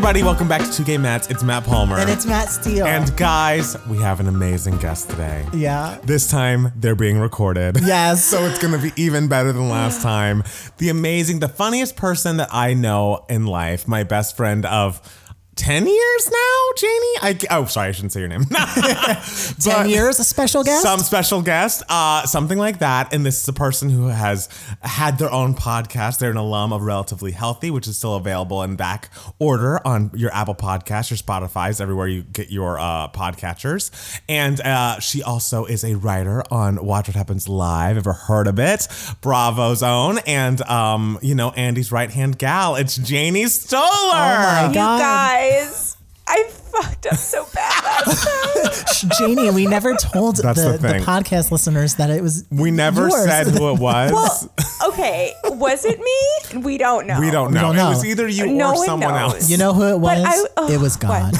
everybody. Welcome back to Two Gay Matts. It's Matt Palmer. And it's Matt Steele. And guys, we have an amazing guest today. yeah. This time they're being recorded. Yes. so it's going to be even better than last time. The amazing, the funniest person that I know in life, my best friend of 10 years now, Janie? I, oh, sorry, I shouldn't say your name. 10 years, a special guest? Some special guest, uh, something like that. And this is a person who has had their own podcast. They're an alum of Relatively Healthy, which is still available in back order on your Apple Podcast, your Spotify's, everywhere you get your uh, podcatchers. And uh, she also is a writer on Watch What Happens Live. Ever heard of it? Bravo's own. And, um, you know, Andy's right hand gal. It's Janie Stolar. Oh my You God. Guys, I fucked up so bad last time. Janie, we never told the, the the, podcast listeners that it was. We never yours. said who it was. Well, okay, was it me? We don't know. we don't know. don't It was either you No or someone knows. else. You know who it was? I- ugh, it was God.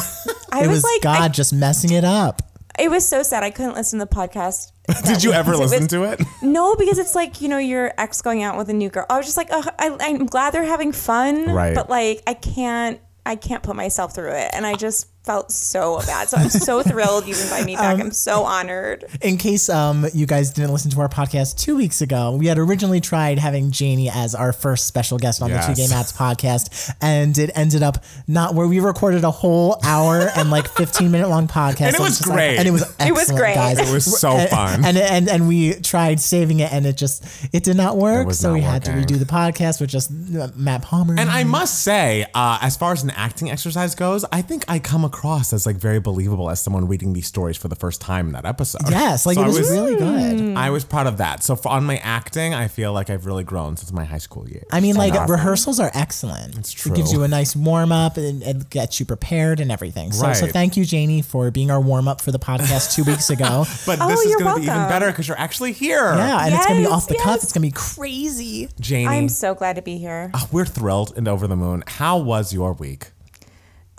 I it was, was like, God I- just messing it up. it was so sad. I couldn't listen to the podcast. Did you ever listen to it? No, because it's like you know your ex going out with a new girl. I was just like, oh, I, I'm glad they're having fun, Right. But like, I can't, I can't put myself through it, and I just felt so bad. So I'm so thrilled you invited me back. I'm so honored. In case um, you guys didn't listen to our podcast two weeks ago, we had originally tried having Janie as our first special guest on Yes. the Two Gay Matts podcast, and it ended up not where we recorded a whole hour and like 15 minute long podcast. And it was just like- great. and it was excellent, It was great. guys. It was so fun. And, and and we tried saving it, and it just it did not work. so not we had to redo the podcast with just uh, Matt Palmer. And I must say, uh, as far as an acting exercise goes, I think I come across as like very believable as someone reading these stories for the first time in that episode. yes, like So it I was, really good. I was proud of that. So for, on my acting, I feel like I've really grown since my high school years. I mean, like Awesome. rehearsals are excellent. It's true. It gives you a nice warm up and, and gets you prepared and everything. So, so thank you, Janie, for being our warm up for the podcast two weeks ago. But Oh, this is going to be even better because you're actually here. Yeah, and it's gonna be off the cuff. It's gonna be crazy. Janie, I'm so glad to be here. oh, we're thrilled and over the moon. How was your week?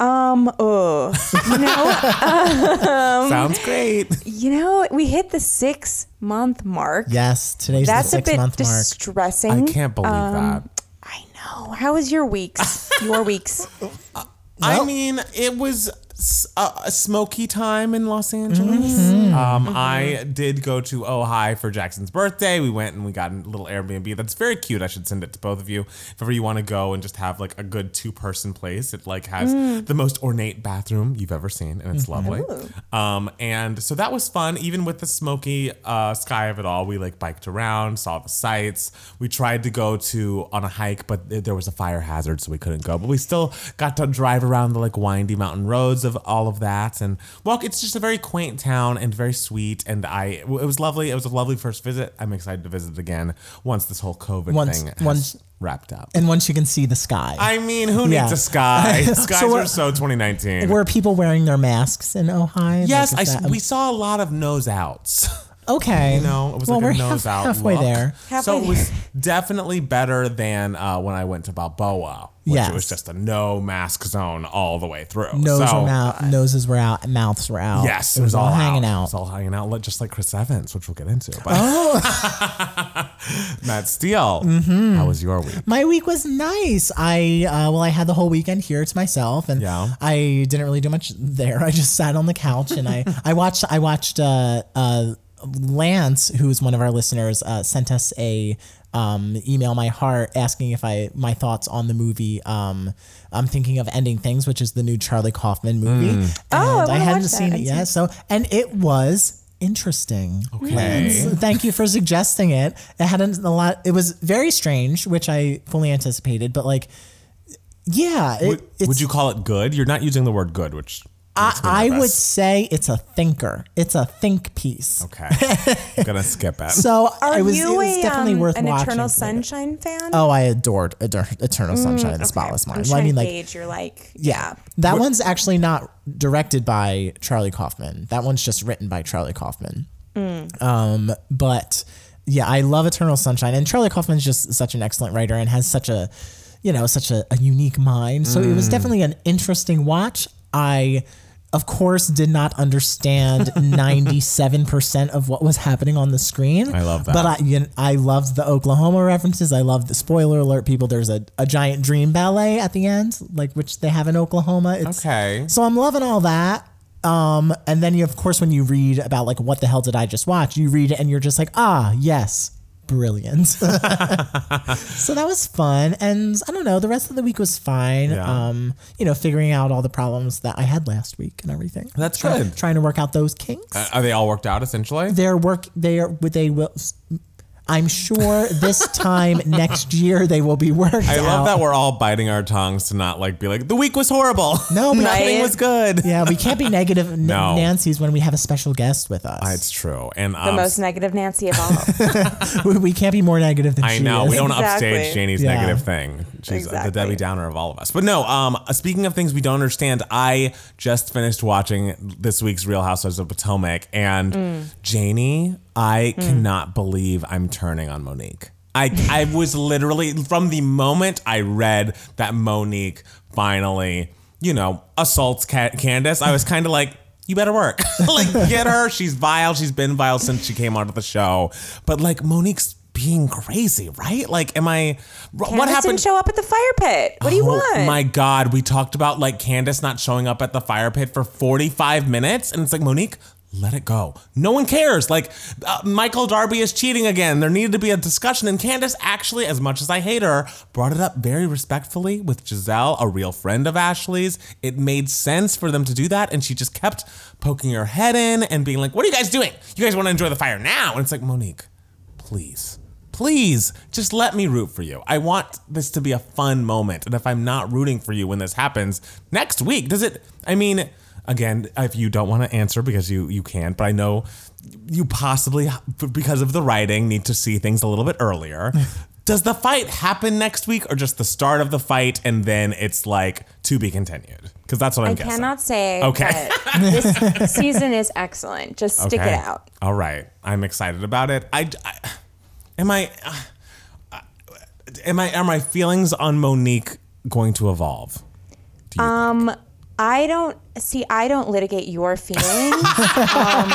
Um, oh, you know, um, Sounds great. you know, we hit the six month mark. Yes, today's That's the a bit month mark. distressing. I can't believe um, that. I know. How was your weeks? Your weeks? I mean, it was s- a, smoky time in Los Angeles. Mm-hmm. Um, I did go to Ojai for Jackson's birthday. We went and we got a little Airbnb. That's very cute. I should send it to both of you if ever you want to go and just have like a good two person place. It like has Mm. the most ornate bathroom you've ever seen, and it's Mm-hmm. lovely. Um, and so that was fun. Even with the smoky uh, sky of it all, we like biked around, saw the sights. We tried to go to on a hike, but th- there was a fire hazard, so we couldn't go. But we still got to drive around the like windy mountain roads of all of that, and walk. It's just a very quaint town and very sweet. And I, it was lovely. It was a lovely first visit. I'm excited to visit again once this whole COVID Once- thing has once- wrapped up. And once you can see the sky, I mean, who Yeah. needs a sky? Skies So are we're- so 2019. were people wearing their masks in Ojai? Yes, Like, is s- that- we saw a lot of nose outs. okay. You know, it was well, like a nose half, out. halfway look. there. So it was definitely better than uh, when I went to Balboa, which Yes. it was just a no mask zone all the way through. Nose so, were out, noses were out, mouths were out. Yes, it was, all hanging It out. was all hanging out, just like Chris Evans, which we'll get into. But Oh. Matt Steele, Mm-hmm. how was your week? My week was nice. I uh, well, I had the whole weekend here to myself, and Yeah. I didn't really do much there. I just sat on the couch and I I watched I watched uh, uh, Lance, who's one of our listeners, uh, sent us a um, email my heart asking if I my thoughts on the movie. Um, I'm thinking of ending things, which is the new Charlie Kaufman movie. And Oh, I wanna hadn't watch seen I it yet. So and it was interesting. Okay. So thank you for suggesting it. It hadn't a lot. It was very strange, which I fully anticipated. But like, yeah, it, Would, would you call it good? You're not using the word good, which makes me I, I would say it's a thinker. It's a think piece. Okay, I'm gonna skip it. So Are it was, you it was a, definitely um, worth an watching. Eternal. Sunshine fan? Oh, I adored Ador- Eternal Sunshine of the Okay. Spotless I'm Mind. trying I mean, to like, gauge your like. yeah, that one's actually not directed by Charlie Kaufman. That one's just written by Charlie Kaufman. Um, but yeah, I love Eternal Sunshine, and Charlie Kaufman's just such an excellent writer and has such a, you know, such a, a unique mind. So it was definitely an interesting watch. I of course, did not understand 97% of what was happening on the screen. I love that. But I, you know, I loved the Oklahoma references. I love the spoiler alert, people. There's a, a giant dream ballet at the end, like which they have in Oklahoma. It's, Okay. So I'm loving all that. Um, and then you, of course, when you read about like what the hell did I just watch, you read it and you're just like, ah, yes, brilliant. so that was fun, and I don't know, the rest of the week was fine. Yeah. Um, you know, figuring out all the problems that I had last week and everything. That's Try- good. Trying to work out those kinks. Uh, Are they all worked out essentially? Their work, they are, with they will. I'm sure this time next year they will be worked I out. love that we're all biting our tongues to not like be like the week was horrible. No, but nothing Right. was good. Yeah, we can't be negative N- No. Nancy's when we have a special guest with us. It's true, and The um, most negative Nancy of all. we, we can't be more negative than I she know is. we don't Exactly. upstage Janie's Yeah. negative thing. She's the Exactly. Debbie Downer of all of us. But no, um, speaking of things we don't understand, I just finished watching this week's Real Housewives of Potomac, and Mm. Janie, I hmm. cannot believe I'm turning on Monique. I I was literally from the moment I read that Monique finally, you know, assaults Ca- Candace, I was kind of like. You better work. like, get her. She's vile. She's been vile since she came onto the show. But like, Monique's being crazy, right? Like, am I? what Candace happened? didn't show up at the fire pit. What do you Oh want? My God, we talked about like Candace not showing up at the fire pit for 45 minutes, and it's like Monique. Let it go. No one cares. Like, uh, Michael Darby is cheating again. There needed to be a discussion. And Candace, actually, as much as I hate her, brought it up very respectfully with Gizelle, a real friend of Ashley's. It made sense for them to do that. And she just kept poking her head in and being like, What are you guys doing? You guys want to enjoy the fire now? And it's like, Monique, please, please just let me root for you. I want this to be a fun moment. And if I'm not rooting for you when this happens next week, does it, I mean, again, if you don't want to answer because you, you can't, but I know you possibly, because of the writing, need to see things a little bit earlier. Does the fight happen next week or just the start of the fight and then it's like to be continued? Because that's what I'm I guessing. cannot say. Okay. this season is excellent. Just stick Okay. it out. All right, I'm excited about it. I, I am I, uh, am I are my feelings on Monique going to evolve? Do you Um, I don't see. I don't litigate your feelings. um,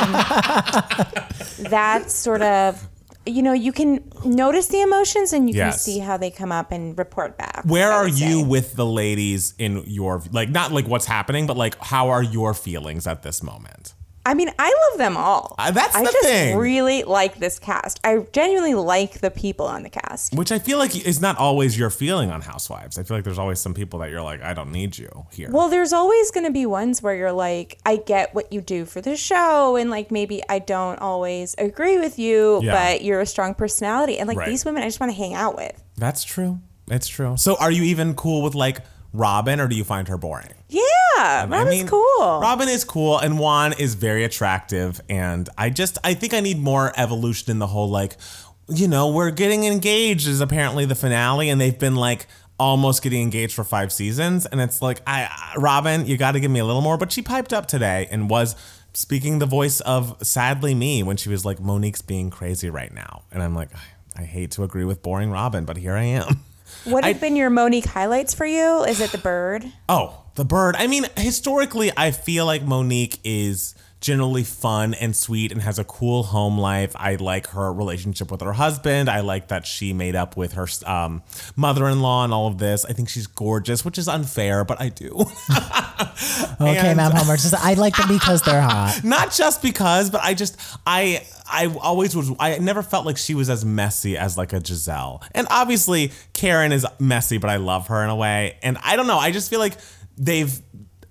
that's sort of, you know, you can notice the emotions and you Yes. can see how they come up and report back. Where are you with the ladies in your like not like what's happening, but like how are your feelings at this moment? I mean, I love them all. Uh, that's I the just thing. really like this cast. I genuinely like the people on the cast. Which I feel like is not always your feeling on Housewives. I feel like there's always some people that you're like, I don't need you here. Well, there's always going to be ones where you're like, I get what you do for the show, and like maybe I don't always agree with you, Yeah. but you're a strong personality. And like Right. these women, I just want to hang out with. That's true. That's true. So are you even cool with like Robin or do you find her boring? Yeah, I Robin's mean, cool. Robin is cool, and Juan is very attractive. And I just, I think I need more evolution in the whole like, you know, we're getting engaged is apparently the finale, and they've been like almost getting engaged for five seasons, and it's like, I, I- Robin, you got to give me a little more. But she piped up today and was speaking the voice of sadly me when she was like, Monique's being crazy right now, and I'm like, I hate to agree with boring Robin, but here I am. what have I- been your Monique highlights for you? Is it the bird? Oh, the bird. I mean, historically, I feel like Monique is generally fun and sweet and has a cool home life. I like her relationship with her husband. I like that she made up with her um, mother-in-law and all of this. I think she's gorgeous, which is unfair, but I do. Okay, Ma'am Homer. Just, I like them because they're hot. Not just because, but I just I I always was I never felt like she was as messy as like a Gizelle. And obviously Karen is messy, but I love her in a way. And I don't know, I just feel like they've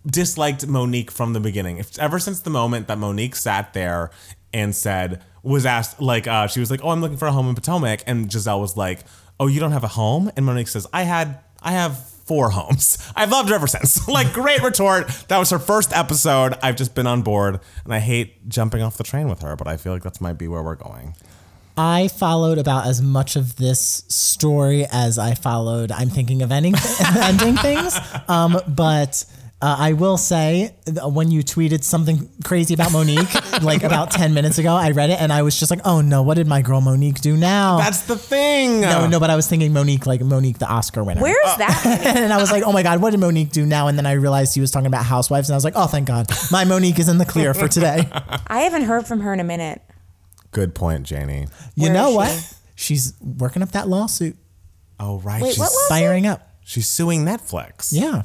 disliked Monique from the beginning. If, ever since the moment that Monique sat there and said was asked like uh, she was like, "Oh, I'm looking for a home in Potomac," and Gizelle was like, "Oh, you don't have a home?" And Monique says, "I had I have four homes. I've loved her ever since. like, great retort. That was her first episode. I've just been on board, and I hate jumping off the train with her, but I feel like that might be where we're going. I followed about as much of this story as I followed. I'm thinking of ending ending things, um, but Uh, I will say when you tweeted something crazy about Monique, like about ten minutes ago, I read it and I was just like, "Oh no, what did my girl Monique do now?" That's the thing. no, no, but I was thinking Monique, like Monique, the Oscar winner. Where is that? and I was like, "Oh my god, what did Monique do now?" And then I realized he was talking about housewives, and I was like, "Oh, thank God, my Monique is in the clear for today." I haven't heard from her in a minute. Good point, Janie. You Where know what? she? She's working up that lawsuit, Oh right, Wait, she's, what was- firing up. she's suing Netflix. Yeah.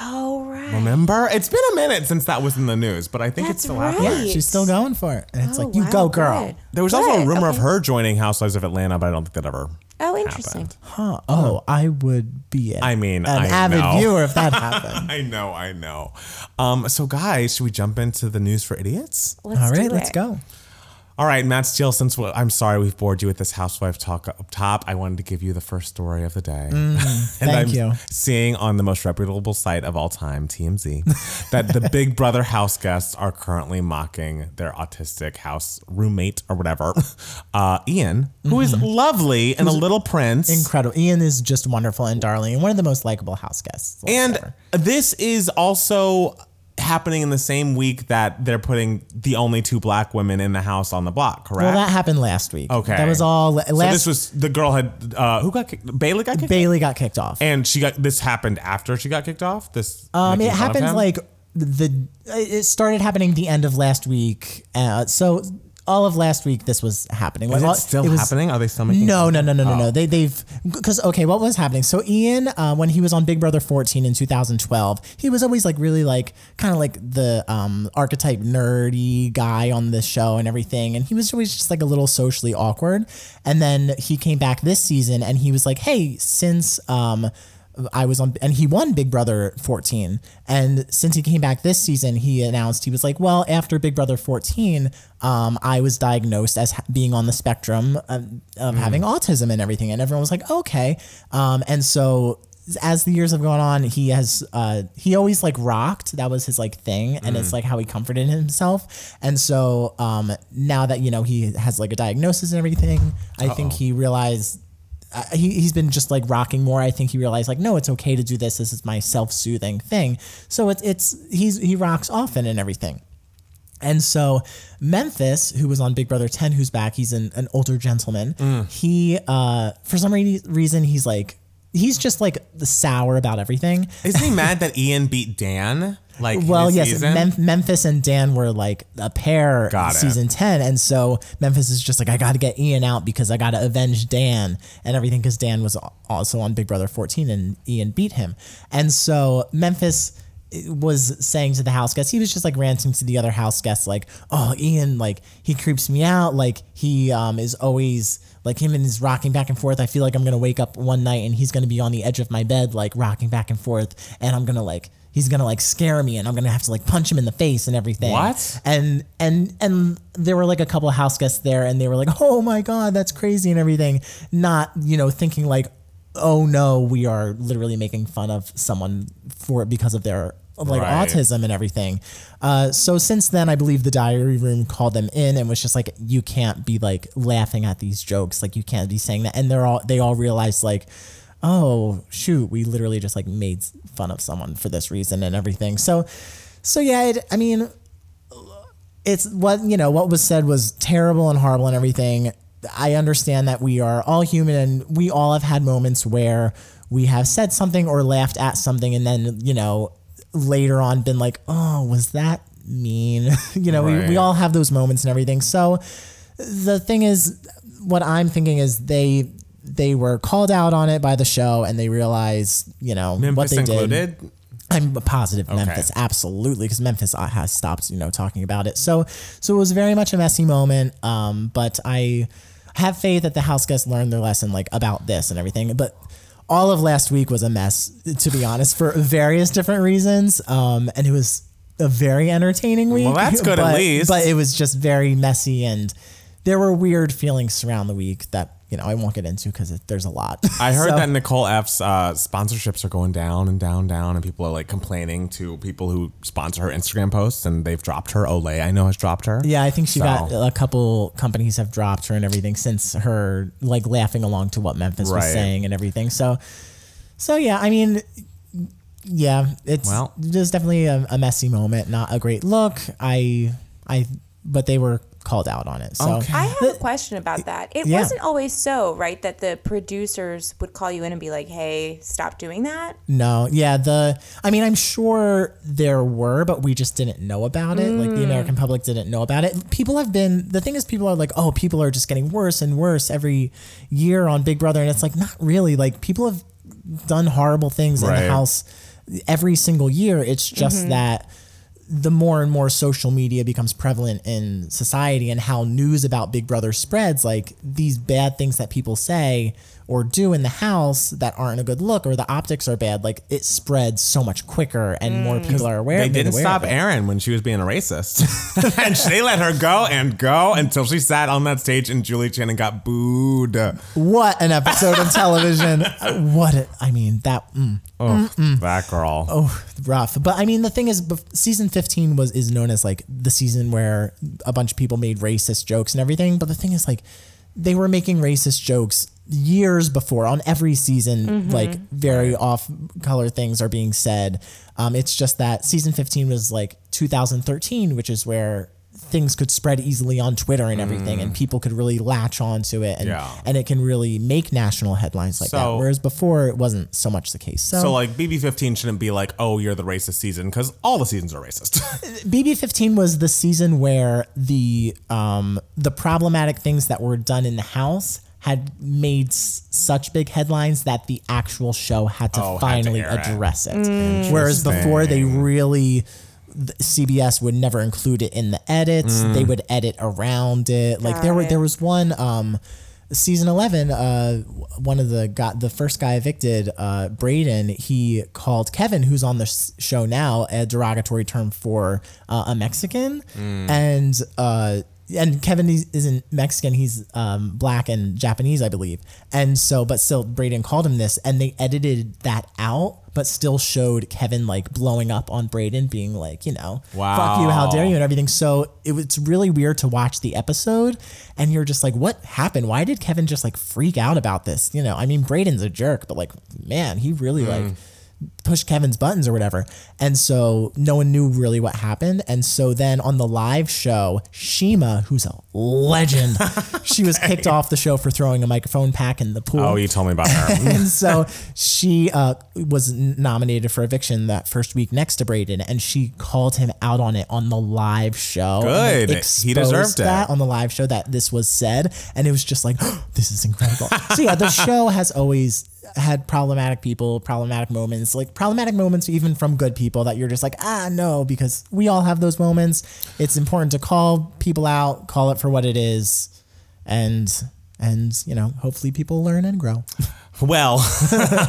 Oh right. Remember? It's been a minute since that was in the news, but I think it's still right. happening. Yeah, she's still going for it. And it's Oh, like, you wow, go, girl. good. There was also a Good, rumor of her joining Housewives of Atlanta, but I don't think that ever Oh, interesting. happened. Huh. Oh, I would be an, I mean, an I avid know. viewer if that happened. I know, I know. Um, so guys, should we jump into the news for idiots? Let's All right, do let's it. go. All right, Matt Steele, since I'm sorry we've bored you with this housewife talk up top, I wanted to give you the first story of the day. and thank I'm you. seeing on the most reputable site of all time, TMZ, that the Big Brother house guests are currently mocking their autistic house roommate or whatever, uh, Ian, who is lovely and a little prince. Incredible. Ian is just wonderful and darling and one of the most likable house guests. And ever. this is also happening in the same week that they're putting the only two black women in the house on the block, correct? well, that happened last week. Okay. That was all la- so this was the girl had uh, who got kicked? Bailey got kicked, Bailey got kicked off. and she got this happened after she got kicked off. This Um, it happened like the it started happening the end of last week. Uh, so all of last week this was happening. Is Like, it still was- happening? Are they still making? No, no, no, no, no, Oh. no. They they've because okay, what was happening? So Ian, uh, when he was on Big Brother 14 in 2012, he was always like really like kind of like the um, archetype nerdy guy on the show and everything, and he was always just like a little socially awkward. And then he came back this season, and he was like, "Hey, since." Um, I was on, and he won Big Brother 14. And since he came back this season, he announced he was like, "Well, after Big Brother 14, um, I was diagnosed as ha- being on the spectrum of, of having autism and everything." And everyone was like, "Okay." Um, and so as the years have gone on, he has uh, he always like rocked. That was his like thing, and it's like how he comforted himself. And so um, now that you know he has like a diagnosis and everything, I think he realized uh, he, he's been just like rocking more. I think he realized like, no, it's okay to do this. This is my self-soothing thing. So it's, it's, he's, he rocks often and everything. And so Memphis, who was on Big Brother 10, who's back, he's an, an older gentleman. He, uh, for some re- reason, he's like, he's just like the sour about everything. Isn't he mad that Ian beat Dan? Like Well, yes. Mem- Memphis and Dan were like a pair Got it. season 10. And so Memphis is just like, I got to get Ian out because I got to avenge Dan and everything because Dan was also on Big Brother 14 and Ian beat him. And so Memphis was saying to the house guests, he was just like ranting to the other house guests, like, oh, Ian, like, he creeps me out. Like, he um, is always like him and his rocking back and forth. I feel like I'm going to wake up one night and he's going to be on the edge of my bed, like, rocking back and forth. And I'm going to, like, he's gonna like scare me and I'm gonna have to like punch him in the face and everything. What? And and and there were like a couple of house guests there and they were like, oh my god, that's crazy and everything. Not you know thinking like, oh no, we are literally making fun of someone for it because of their like Right. autism and everything. Uh, so since then, I believe the diary room called them in and was just like, you can't be like laughing at these jokes, like you can't be saying that. And they're all they all realized like oh shoot we literally just like made fun of someone for this reason and everything. So so yeah it, i mean it's what you know what was said was terrible and horrible and everything. I understand that we are all human and we all have had moments where we have said something or laughed at something and then you know later on been like oh was that mean? You know we, we all have those moments and everything. So the thing is what i'm thinking is they they were called out on it by the show and they realized you know what Memphis they did. I'm positive Memphis, absolutely, because Memphis uh, has stopped, you know, talking about it. So, so it was very much a messy moment. Um, but I have faith that the house guests learned their lesson, like about this and everything. But all of last week was a mess, to be honest, for various different reasons. Um, and it was a very entertaining week. Well, that's good at but, least. But it was just very messy, and there were weird feelings around the week that you know I won't get into because there's a lot. I heard So- that Nicole F's uh, sponsorships are going down and down, down, and people are like complaining to people who sponsor her Instagram posts, and they've dropped her. Olay, I know, has dropped her. Yeah, I think she So- got a couple companies have dropped her and everything since her like laughing along to what Memphis was saying and everything. So, so yeah, I mean, yeah, it's Well. just definitely a, a messy moment. Not a great look. I, I, but they were called out on it. So Okay. I have a question about that. It Yeah. wasn't always so, right? That the producers would call you in and be like, "Hey, stop doing that." no, yeah, the. I mean, I'm sure there were, but we just didn't know about it. Like the mm. American public didn't know about it. People have been. The thing is, people are like, oh, people are just getting worse and worse every year on Big Brother, and it's like not really. Like people have done horrible things in the house every single year. It's just mm-hmm. that the more and more social media becomes prevalent in society and how news about Big Brother spreads, like these bad things that people say or do in the house that aren't a good look or the optics are bad, like it spreads so much quicker and mm. more people are aware. They made didn't aware stop. Erin when she was being a racist. and they let her go and go until she sat on that stage and Julie Channing got booed. What an episode of television! what a, I mean that. Mm. mm oh, mm. that girl. Oh, rough. But I mean, the thing is, season 15 was is known as like the season where a bunch of people made racist jokes and everything. But the thing is, like, they were making racist jokes years before on every season. Like, very off color things are being said. Um, it's just that season 15 was like 2013, which is where things could spread easily on Twitter and everything, and people could really latch onto it, and Yeah. and it can really make national headlines like that. Whereas before, it wasn't so much the case. So like BB15 shouldn't be like, oh, you're the racist season because all the seasons are racist. BB15 was the season where the um, the problematic things that were done in the house had made s- such big headlines that the actual show had to Oh, had to finally air it. address it. Whereas before they really th- CBS would never include it in the edits. They would edit around it. Like there were it. there was one um season 11 uh one of the got the first guy evicted uh Braden he called Kevin who's on the s- show now a derogatory term for uh, a Mexican and uh and Kevin is- isn't Mexican he's um black and Japanese I believe and so but still Braden called him this and they edited that out but still showed Kevin like blowing up on Braden being like you know wow. fuck you how dare you and everything. So it was it's really weird to watch the episode and you're just like, what happened? Why did Kevin just like freak out about this? You know, I mean, Braden's a jerk, but like, man, he really like push Kevin's buttons or whatever. And so no one knew really what happened. And so then on the live show, Chima, who's a legend, she was kicked off the show for throwing a microphone pack in the pool. Oh, you told me about her. and so she uh, was nominated for eviction that first week next to Braden, and she called him out on it on the live show. Good. He deserved it. that on the live show that this was said, and it was just like, this is incredible. so yeah, the show has always had problematic people, problematic moments, like problematic moments even from good people that you're just like, ah, no, because we all have those moments. It's important to call people out, call it for what it is, and and you know, hopefully people learn and grow. Well,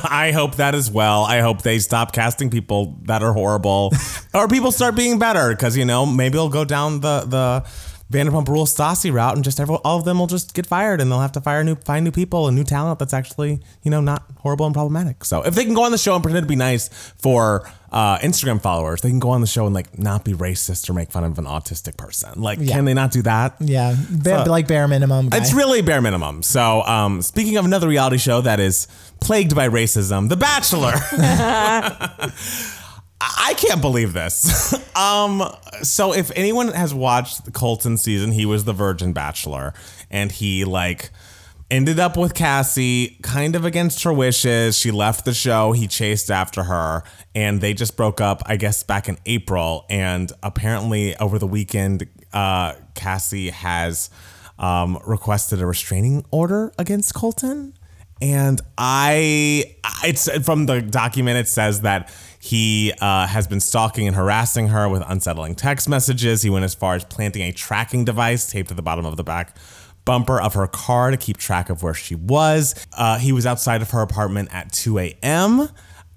I hope that as well. I hope they stop casting people that are horrible, or people start being better. Because you know, maybe they'll go down the the Vanderpump Rules Stassi route, and just every, all of them will just get fired, and they'll have to fire new find new people and new talent that's actually you know not horrible and problematic. So if they can go on the show and pretend to be nice for uh, Instagram followers, they can go on the show and like not be racist or make fun of an autistic person. Like, Yeah. can they not do that? Yeah, ba- So- like bare minimum. Guy. It's really bare minimum. So, um, speaking of another reality show that is plagued by racism, The Bachelor. I can't believe this. um, so, if anyone has watched Colton season, he was the Virgin Bachelor, and he like ended up with Cassie, kind of against her wishes. She left the show. He chased after her, and they just broke up. I guess back in April, and apparently over the weekend, uh, Cassie has um, requested a restraining order against Colton. And I, it's from the document, it says that he uh, has been stalking and harassing her with unsettling text messages. He went as far as planting a tracking device taped to the bottom of the back bumper of her car to keep track of where she was. Uh, he was outside of her apartment at 2 a.m.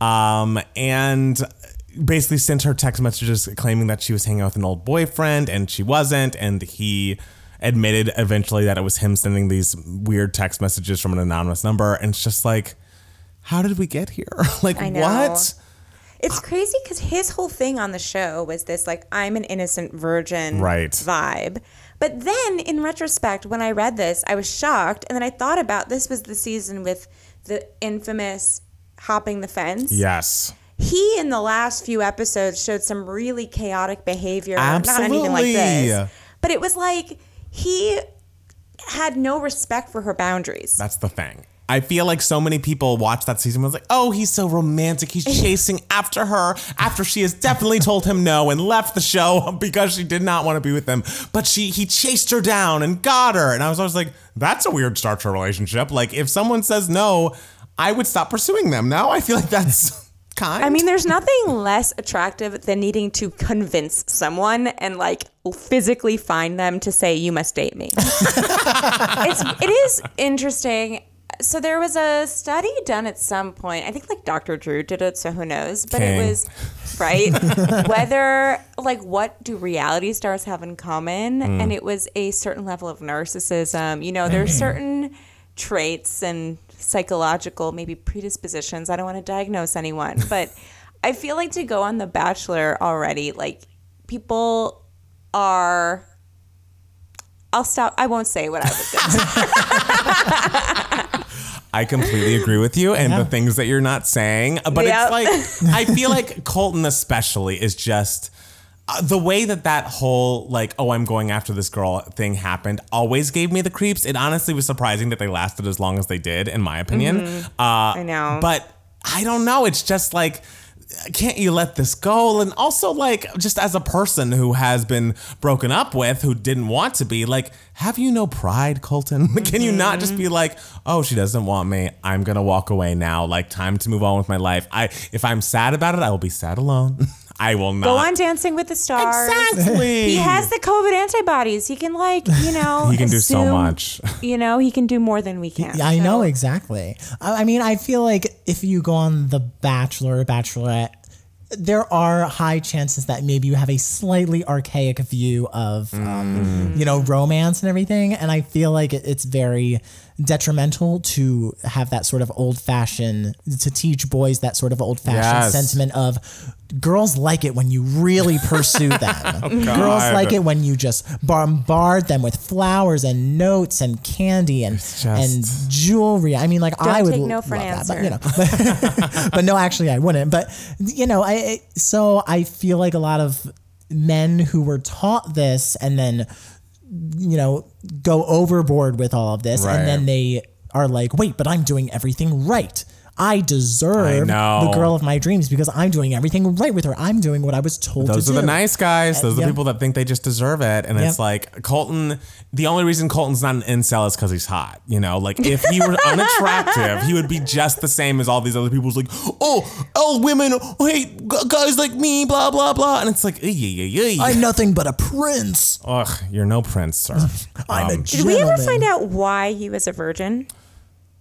Um, and basically sent her text messages claiming that she was hanging out with an old boyfriend and she wasn't. And he admitted eventually that it was him sending these weird text messages from an anonymous number. And it's just like, how did we get here? like, I know. what? It's crazy because his whole thing on the show was this like I'm an innocent virgin Right. vibe. But then in retrospect, when I read this, I was shocked, and then I thought about this was the season with the infamous hopping the fence. Yes. he in the last few episodes showed some really chaotic behavior. Not anything like this. But it was like he had no respect for her boundaries. That's the thing. I feel like so many people watch that season and was like, oh, he's so romantic. He's chasing after her after she has definitely told him no and left the show because she did not want to be with him. But she he chased her down and got her. And I was always like, that's a weird start to a relationship. Like if someone says no, I would stop pursuing them. Now I feel like that's kind. I mean, there's nothing less attractive than needing to convince someone and like physically find them to say you must date me. it's it is interesting. So there was a study done at some point. I think like Dr. Drew did it, so who knows? But King. it was right whether like what do reality stars have in common? Mm. And it was a certain level of narcissism. You know, there's mm-hmm. certain traits and psychological maybe predispositions. I don't want to diagnose anyone, but I feel like to go on The Bachelor already, like people are. I'll stop. I won't say what I was going to say. I completely agree with you and the things that you're not saying. But Yep. it's like, I feel like Colton, especially, is just. Uh, the way that that whole like oh I'm going after this girl thing happened always gave me the creeps. It honestly was surprising that they lasted as long as they did, in my opinion. Uh, I know. but I don't know. It's just like can't you let this go? And also, like, just as a person who has been broken up with, who didn't want to be, like, have you no pride, Colton? Can you not just be mm-hmm. like, oh, she doesn't want me. I'm gonna walk away now. Like, time to move on with my life. I, if I'm sad about it, I will be sad alone. I will not. Go on Dancing with the Stars. Exactly. He has the COVID antibodies. He can like you know. He can do so much. You know, he can do more than we can. Yeah, I know exactly. I, I mean, I feel like if you go on The Bachelor or Bachelorette, there are high chances that maybe you have a slightly archaic view of, um, you know, romance and everything. And I feel like it, it's very detrimental to have that sort of old fashioned, to teach boys that sort of old fashioned Yes. sentiment of girls like it when you really pursue them. girls like it when you just bombard them with flowers and notes and candy and and jewelry. I mean, like I would take no for love an that, but you know, but, no, actually, I wouldn't. But you know, I I- so I feel like a lot of men who were taught this and then you know go overboard with all of this Right. and then they are like wait but i'm doing everything right i deserve know. the girl of my dreams because i'm doing everything right with her i'm doing what i was told Those to are the nice guys. Those are yep. the people that think they just deserve it. And it's like Colton, the only reason Colton's not an incel is because he's hot. You know, like if he were unattractive, he would be just the same as all these other people. It's like, oh, all women hate guys like me, blah, blah, blah. And it's like, "Ay, ay, ay, ay." i'm nothing but a prince Ugh, you're no prince, sir. i'm a Um, Did we ever find out why he was a virgin?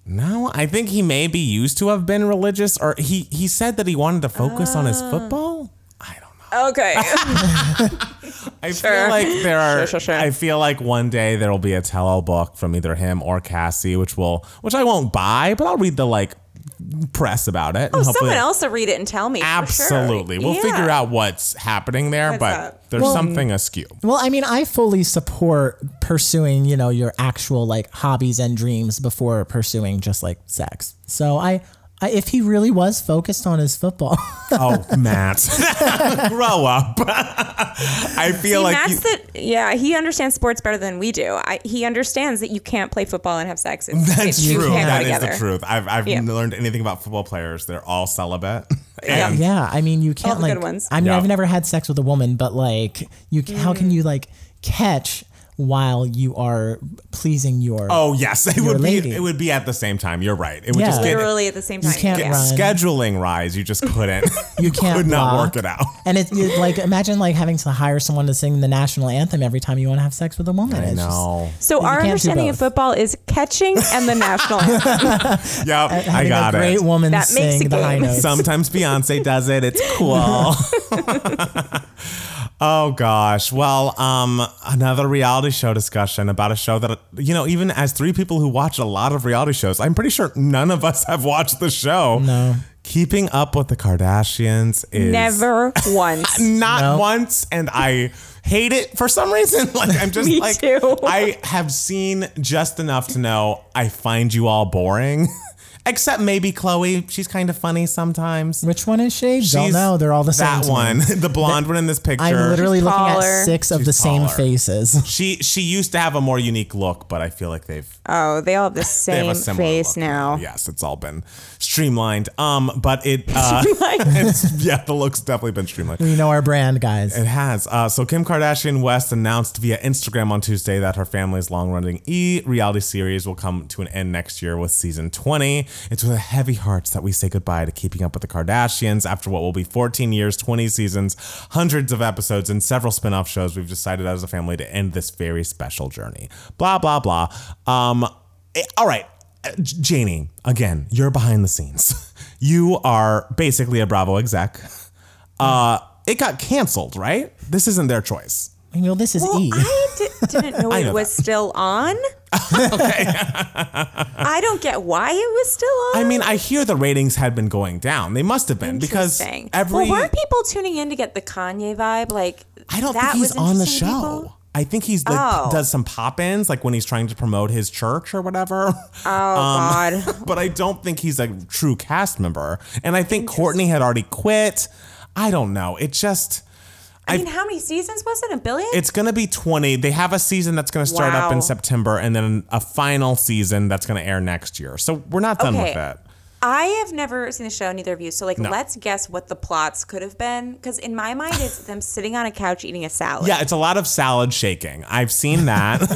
No, I think he may be used to have been religious, or he, he said that he wanted to focus on his ah. football. I don't know. Okay. I Sure. feel like there are. Sure, sure. I feel like one day there will be a tell-all book from either him or Cassie, which will, which I won't buy, but I'll read the like press about it. oh, someone else will read it and tell me. for sure. Absolutely, we'll Yeah. figure out what's happening there, What's but up? there's something askew. Well, I mean, I fully support pursuing, you know, your actual like hobbies and dreams before pursuing just like sex. So I, I if he really was focused on his football, Oh, Matt, grow up. I feel See, like Matt's you- the yeah. He understands sports better than we do. I, he understands that you can't play football and have sex. It's, that's it's, true. can't That go is the truth. I've I've Yeah. learned anything about football players. They're all celibate. Yeah. Yeah, I mean, you can't the like. good ones. I mean, Yeah. I've never had sex with a woman, but like, you c how Mm. can you like catch while you are pleasing your? Oh yes, it would lady. be. It would be at the same time. You're right. It would Yeah. just get Literally at the same time You time. can't yeah. run. scheduling rise. You just couldn't. You can't could not block. work it out. And it's it, like imagine like having to hire someone to sing the national anthem every time you want to have sex with a woman. I It's just- know. So our understanding of football is catching and the national anthem. Yep, I got a great it. woman That makes sing a the high notes. Sometimes Beyonce does it. It's cool. Oh gosh. Well, um, another reality show discussion about a show that you know, even as three people who watch a lot of reality shows, I'm pretty sure none of us have watched the show. No. Keeping up with the Kardashians is Never once. not No. once, and I hate it for some reason. Like I'm just like too. I have seen just enough to know I find you all boring. Except maybe Khloé, she's kind of funny sometimes. Which one is she? Don't know. They're all the same. That to me. one, the blonde one in this picture. I'm literally She's looking taller. at six of She's the same taller. faces. She she used to have a more unique look, but I feel like they've Oh, they all have the they have same similar face look now. Yes, it's all been streamlined. Um, but it uh, it's, yeah, the look's definitely been streamlined. we know our brand, guys. It has. Uh, so Kim Kardashian West announced via Instagram on Tuesday that her family's long-running E reality series will come to an end next year with season 20. It's with a heavy hearts that we say goodbye to keeping up with the Kardashians after what will be 14 years, 20 seasons, hundreds of episodes, and several spin-off shows. We've decided as a family to end this very special journey. Blah blah blah. Um, eh, all right. Uh, Janie, again, you're behind the scenes. You are basically a Bravo exec. Uh, it got canceled, right? This isn't their choice. I mean, this is Well, E. I di- didn't know I it know was still on. Okay. I don't get why it was still on. I mean, I hear the ratings had been going down. They must have been because every. well, weren't people tuning in to get the Kanye vibe? Like, I don't that think he's was on the show. people? I think he's like Oh. does some pop-ins, like when he's trying to promote his church or whatever. Oh um, God. but I don't think he's a true cast member. And I think Kourtney had already quit. I don't know. It just. I mean, how many seasons was it? A billion? It's going to be 20. They have a season that's going to start up in September and then a final season that's going to air next year. So we're not done Okay. with it. I have never seen the show, neither of you. So, like, No. let's guess what the plots could have been. Because in my mind, it's them sitting on a couch eating a salad. Yeah, it's a lot of salad shaking. I've seen that.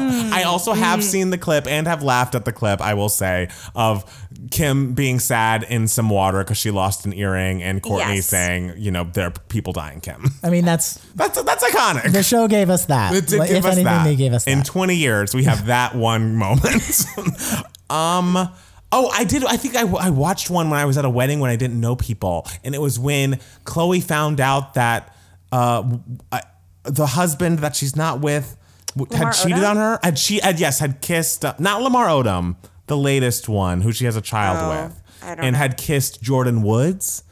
Mm. I also have seen the clip and have laughed at the clip, I will say, of Kim being sad in some water because she lost an earring and Kourtney Yes. saying, you know, there are people dying, Kim. I mean, that's That's that's iconic. the show gave us that. It did Like, give if us anything, that. they gave us that. In 20 years, we have that one moment. um. Oh, I did. I think I, I watched one when I was at a wedding when I didn't know people, and it was when Khloé found out that uh, I, the husband that she's not with w- had cheated Odom? on her. Had she? Had yes, had kissed uh, not Lamar Odom, the latest one who she has a child Oh, with, I don't and know. had kissed Jordyn Woods.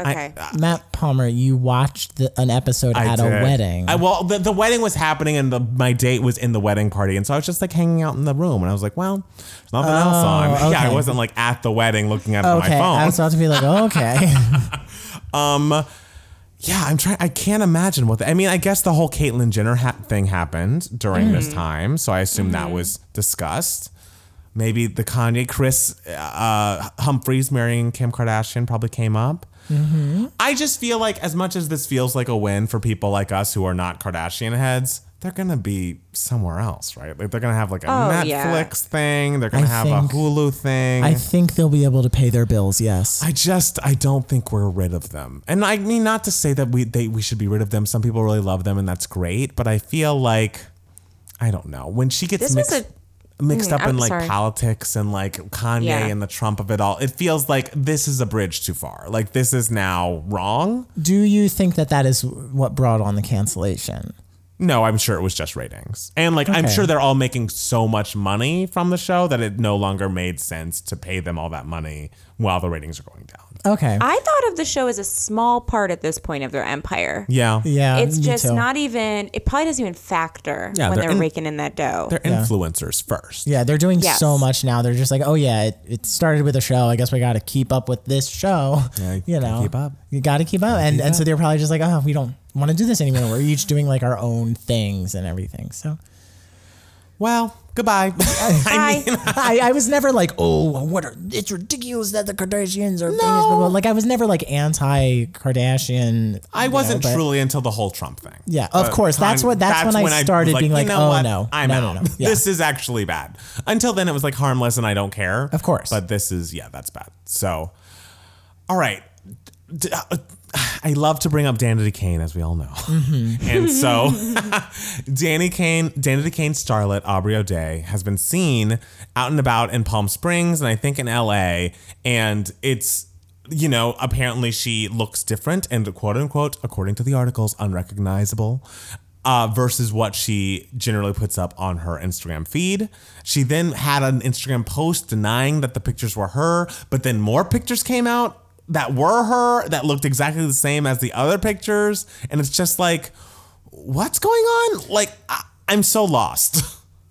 Okay. Uh, Matt Palmer, you watched the, an episode I at did. a wedding. I, well, the, the wedding was happening, and the, my date was in the wedding party, and so I was just like hanging out in the room, and I was like, "Well, there's nothing oh, else on." Yeah, I wasn't like at the wedding looking at my phone. I was about to be like, oh, okay. Um, yeah, I'm trying. I can't imagine what. The, I mean, I guess the whole Caitlyn Jenner ha- thing happened during this mm-hmm. time, so I assume that mm-hmm. was discussed. Maybe the Kanye Kris uh, Humphries marrying Kim Kardashian probably came up. Mm-hmm. I just feel like as much as this feels like a win for people like us who are not Kardashian heads, they're gonna be somewhere else, right? Like they're gonna have like a Oh, Netflix yeah. thing. They're gonna I have think- a Hulu thing. I think they'll be able to pay their bills. Yes. I just I don't think we're rid of them. And I mean not to say that we they we should be rid of them. Some people really love them and that's great, but I feel like I don't know. When she gets This was mixed a- mixed Mm, up in I'm like sorry. politics and like Kanye Yeah. and the Trump of it all, it feels like this is a bridge too far. Like this is now wrong. Do you think that that is what brought on the cancellation? No, I'm sure it was just ratings. And like I'm sure they're all making so much money from the show that it no longer made sense to pay them all that money while the ratings are going down. Okay. I thought of the show as a small part at this point of their empire. Yeah. yeah. It's me just too. not even, it probably doesn't even factor Yeah, when they're they're, in- raking in that dough. They're influencers first. Yeah, they're doing Yes. so much now. They're just like, oh yeah, it, it started with a show. I guess we got to keep up with this show. Yeah, you you gotta know, keep up. You got to keep up, and and so they're probably just like, oh, we don't want to do this anymore. We're each doing like our own things and everything. So Well, goodbye. Hi. I, I was never like, oh, what are it's ridiculous that the Kardashians are famous. blah, blah. Like I was never like anti Kardashian. I wasn't truly until the whole Trump thing. Yeah, of But course. That's Con- what- that's when I started was being like, you know oh, what? no. I'm No, no, out. no. Yeah. This is actually bad. Until then, it was like harmless and I don't care. Of course. But this is yeah, that's bad. So, all right. Uh, I love to bring up Danity Kane, as we all know. Mm-hmm. and so, Danny Kane, Danity Kane starlet Aubrey O'Day has been seen out and about in Palm Springs and I think in LA. And it's you know, apparently she looks different and quote unquote, according to the articles, unrecognizable. Uh, versus what she generally puts up on her Instagram feed. She then had an Instagram post denying that the pictures were her, but then more pictures came out that were her that looked exactly the same as the other pictures. And it's just like, what's going on? Like, I, I'm so lost.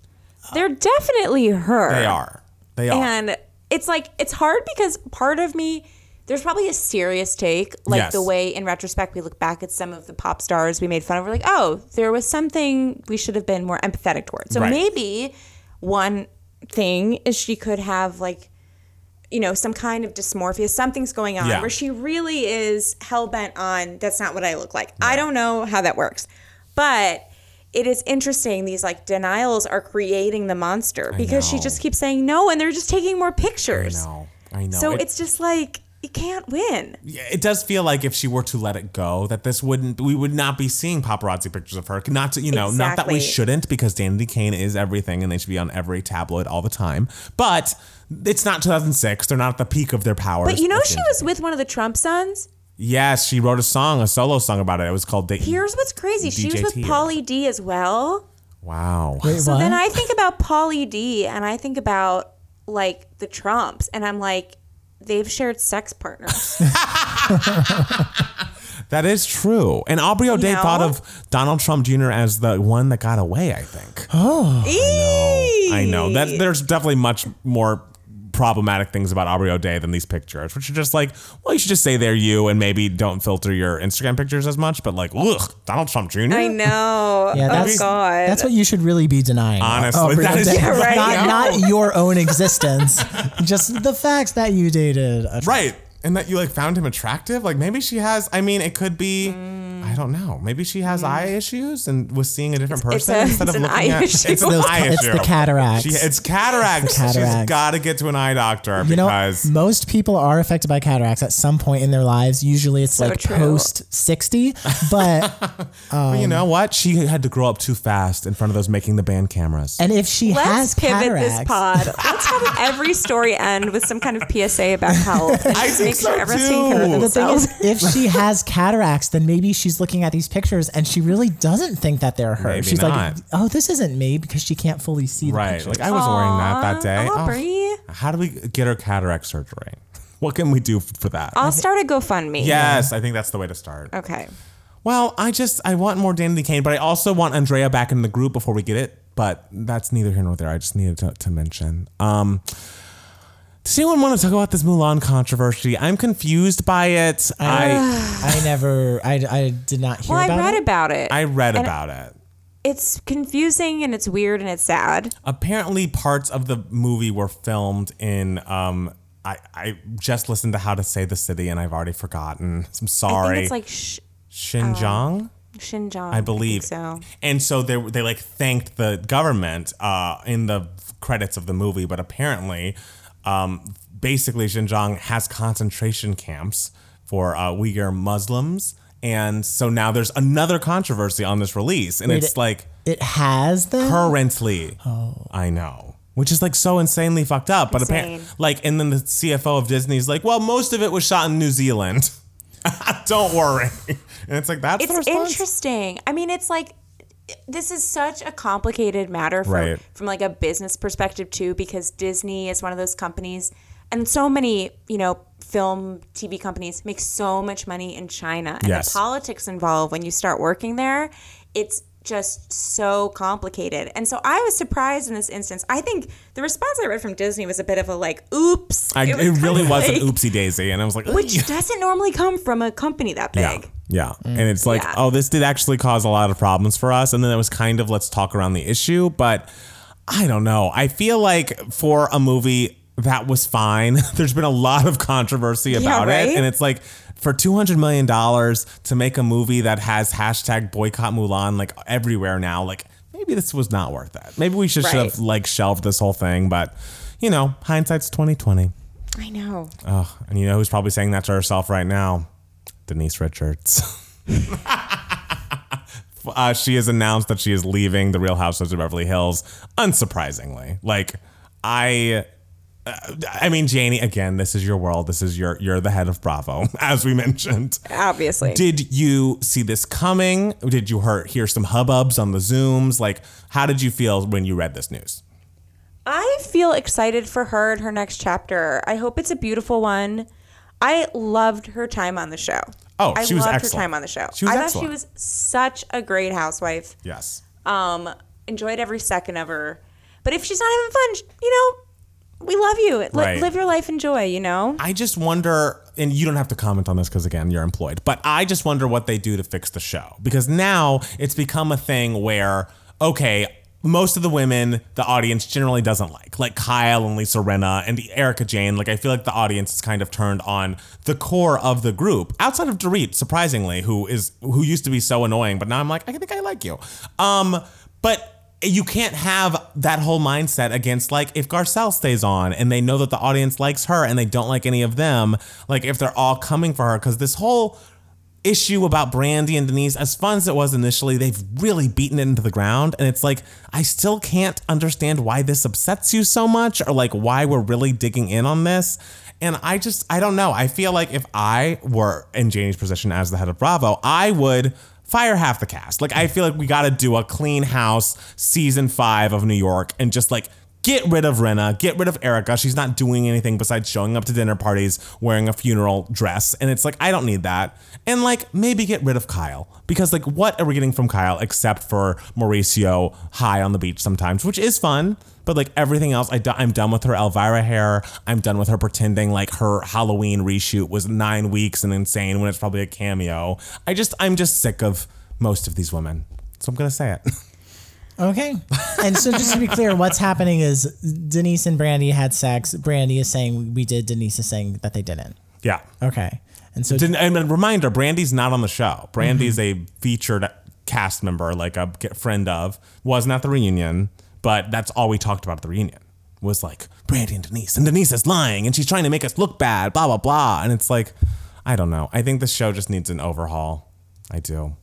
They're definitely her. they are. They are. And it's like it's hard because part of me there's probably a serious take, like Yes. the way in retrospect we look back at some of the pop stars we made fun of. We're like, oh, there was something we should have been more empathetic towards. So Right. maybe one thing is she could have like, you know, some kind of dysmorphia. Something's going on Yeah. where she really is hell bent on that's not what I look like. I don't know how that works, but. It is interesting. These like denials are creating the monster because she just keeps saying no, and they're just taking more pictures. I know. I know. So It- it's just like you can't win. Yeah, it does feel like if she were to let it go, that this wouldn't, we would not be seeing paparazzi pictures of her. Not to, you know, exactly. not that we shouldn't, because Danity Kane is everything, and they should be on every tabloid all the time. But it's not 2006; they're not at the peak of their powers. But you know she was with one of the Trump sons. Yes, she wrote a song, a solo song about it. It was called "Date." Here's what's crazy. She was with DJT. Pauly D as well. Wow. Wait, So what? then I think about Pauly D and I think about like the Trumps and I'm like they've shared sex partners. That is true. And Aubrey O'Day know? thought of Donald Trump Jr. as the one that got away. I think. Oh. I know. I know that there's definitely much more problematic things about Aubrey O'Day than these pictures, which are just like, well, you should just say they're you and maybe don't filter your Instagram pictures as much. But like, ugh, Donald Trump Jr. I know. Yeah, oh that's god. that's what you should really be denying. Honestly, Aubrey that is- O'Day. Yeah, right. Not, Yeah. not your own existence, just the facts that you dated. Right. And that you like found him attractive. Like maybe she has. I mean, it could be. Mm. I don't know. Maybe she has eye issues and was seeing a different person a- instead it's of an looking eye at. issue. It's an Those- eye it's issue. the cataracts. She, it's cataracts. She's cataracts. got to get to an eye doctor You know, because most people are affected by cataracts at some point in their lives. Usually it's So like true. post 60, but But you um, know what? She had to grow up too fast in front of those making the band cameras. and if she Let's has pivot cataracts, this pod. Let's have every story end with some kind of PSA about health. And I just think make sure so, everyone's taking care of too. the thing themselves. is, if she has cataracts, then maybe she's looking at these pictures and she really doesn't think that they're her. Maybe she's not. like, "Oh, this isn't me," because she can't fully see the right. pictures. Like I was wearing that that day. Oh, Aubrey. how do we get her cataract surgery? What can we do for that? I'll start a GoFundMe. yes, I think that's the way to start. Okay. Well, I just I want more Danity Kane, but I also want Andrea back in the group before we get it. But that's neither here nor there. I just needed to, to mention. Um, does anyone want to talk about this Mulan controversy? I'm confused by it. I I never, I, I did not hear Well, I about read it. about it. I read And about it. It's confusing and it's weird and it's sad. Apparently, parts of the movie were filmed in. Um, I I just listened to How to Say the City, and I've already forgotten. I'm I sorry. think it's like sh- Xinjiang. Xinjiang. I believe so. And so they they like thanked the government uh, in the credits of the movie, but apparently, um, basically Xinjiang has concentration camps for uh, Uyghur Muslims, and so now there's another controversy on this release, and Wait, it's it- like It has them. currently. Oh, I know. Which is like so insanely fucked up, but apparently, like, and then the CFO of Disney's like, well, most of it was shot in New Zealand. Don't worry. And it's like that's It's response? interesting. I mean, it's like this is such a complicated matter from Right. from like a business perspective too, because Disney is one of those companies, and so many you know film TV companies make so much money in China, and Yes. the politics involved when you start working there, it's just so complicated. And so I was surprised in this instance. I think the response I read from Disney was a bit of a like, "Oops." I, it, was really kinda was like- an oopsie daisy, and I was like, which doesn't normally come from a company that big. yeah, Mm. and it's like, Yeah. oh, this did actually cause a lot of problems for us, and then it was kind of let's talk around the issue, but I don't know. I feel like for a movie that was fine. There's been a lot of controversy about right? it, and it's like for two hundred million dollars to make a movie that has hashtag boycott Mulan like everywhere now, like. Maybe this was not worth it. Maybe we should, should have like shelved this whole thing, but you know, hindsight's twenty twenty. I know. Oh, and you know who's probably saying that to herself right now? Denise Richards. uh, she has announced that she is leaving the Real Housewives of Beverly Hills. Unsurprisingly, like I, uh, I mean, Janie. Again, this is your world. This is your you're the head of Bravo, as we mentioned. Obviously. Did you see this coming? Did you hear, hear some hubbubs on the Zooms? Like, how did you feel when you read this news? I feel excited for her and her next chapter. I hope it's a beautiful one. I loved her time on the show. Oh, I she was loved excellent. her time on the show. She was I excellent. thought she was such a great housewife. Yes. Um, enjoyed every second of her. But if she's not having fun, you know, we love you. Li- Right. Live your life, enjoy. You know. I just wonder, and you don't have to comment on this because again, you're employed, but I just wonder what they do to fix the show because now it's become a thing where, okay, most of the women the audience generally doesn't like, like Kyle and Lisa Rinna and Erika Jayne. Like, I feel like the audience is kind of turned on the core of the group outside of Dorit, surprisingly, who is who used to be so annoying, but now I'm like, I think I like you. Um, but you can't have that whole mindset against like if Garcelle stays on and they know that the audience likes her and they don't like any of them, like if they're all coming for her, because this whole issue about Brandi and Denise, as fun as it was initially, they've really beaten it into the ground. And it's like, I still can't understand why this upsets you so much or like why we're really digging in on this. And I just, I don't know. I feel like if I were in Janie's position as the head of Bravo, I would fire half the cast. Like, I feel like we got to do a clean house season five of New York and just like get rid of Rinna, get rid of Erika. She's not doing anything besides showing up to dinner parties wearing a funeral dress. And it's like, I don't need that. And like, maybe get rid of Kyle. Because like, what are we getting from Kyle except for Mauricio high on the beach sometimes, which is fun. But like everything else, I do, I'm done with her Elvira hair. I'm done with her pretending like her Halloween reshoot was nine weeks and insane when it's probably a cameo. I just, I'm just sick of most of these women. So I'm going to say it. Okay. And so just to be clear, what's happening is Denise and Brandi had sex. Brandi is saying we did. Denise is saying that they didn't. yeah. Okay. And so Didn't- And a reminder, Brandi's not on the show. Brandi's mm-hmm. a featured cast member, like a g- friend of, wasn't at the reunion, but that's all we talked about at the reunion was like Brandi and Denise, and Denise is lying, and she's trying to make us look bad, blah blah blah. And it's like, I don't know. I think the show just needs an overhaul. I do.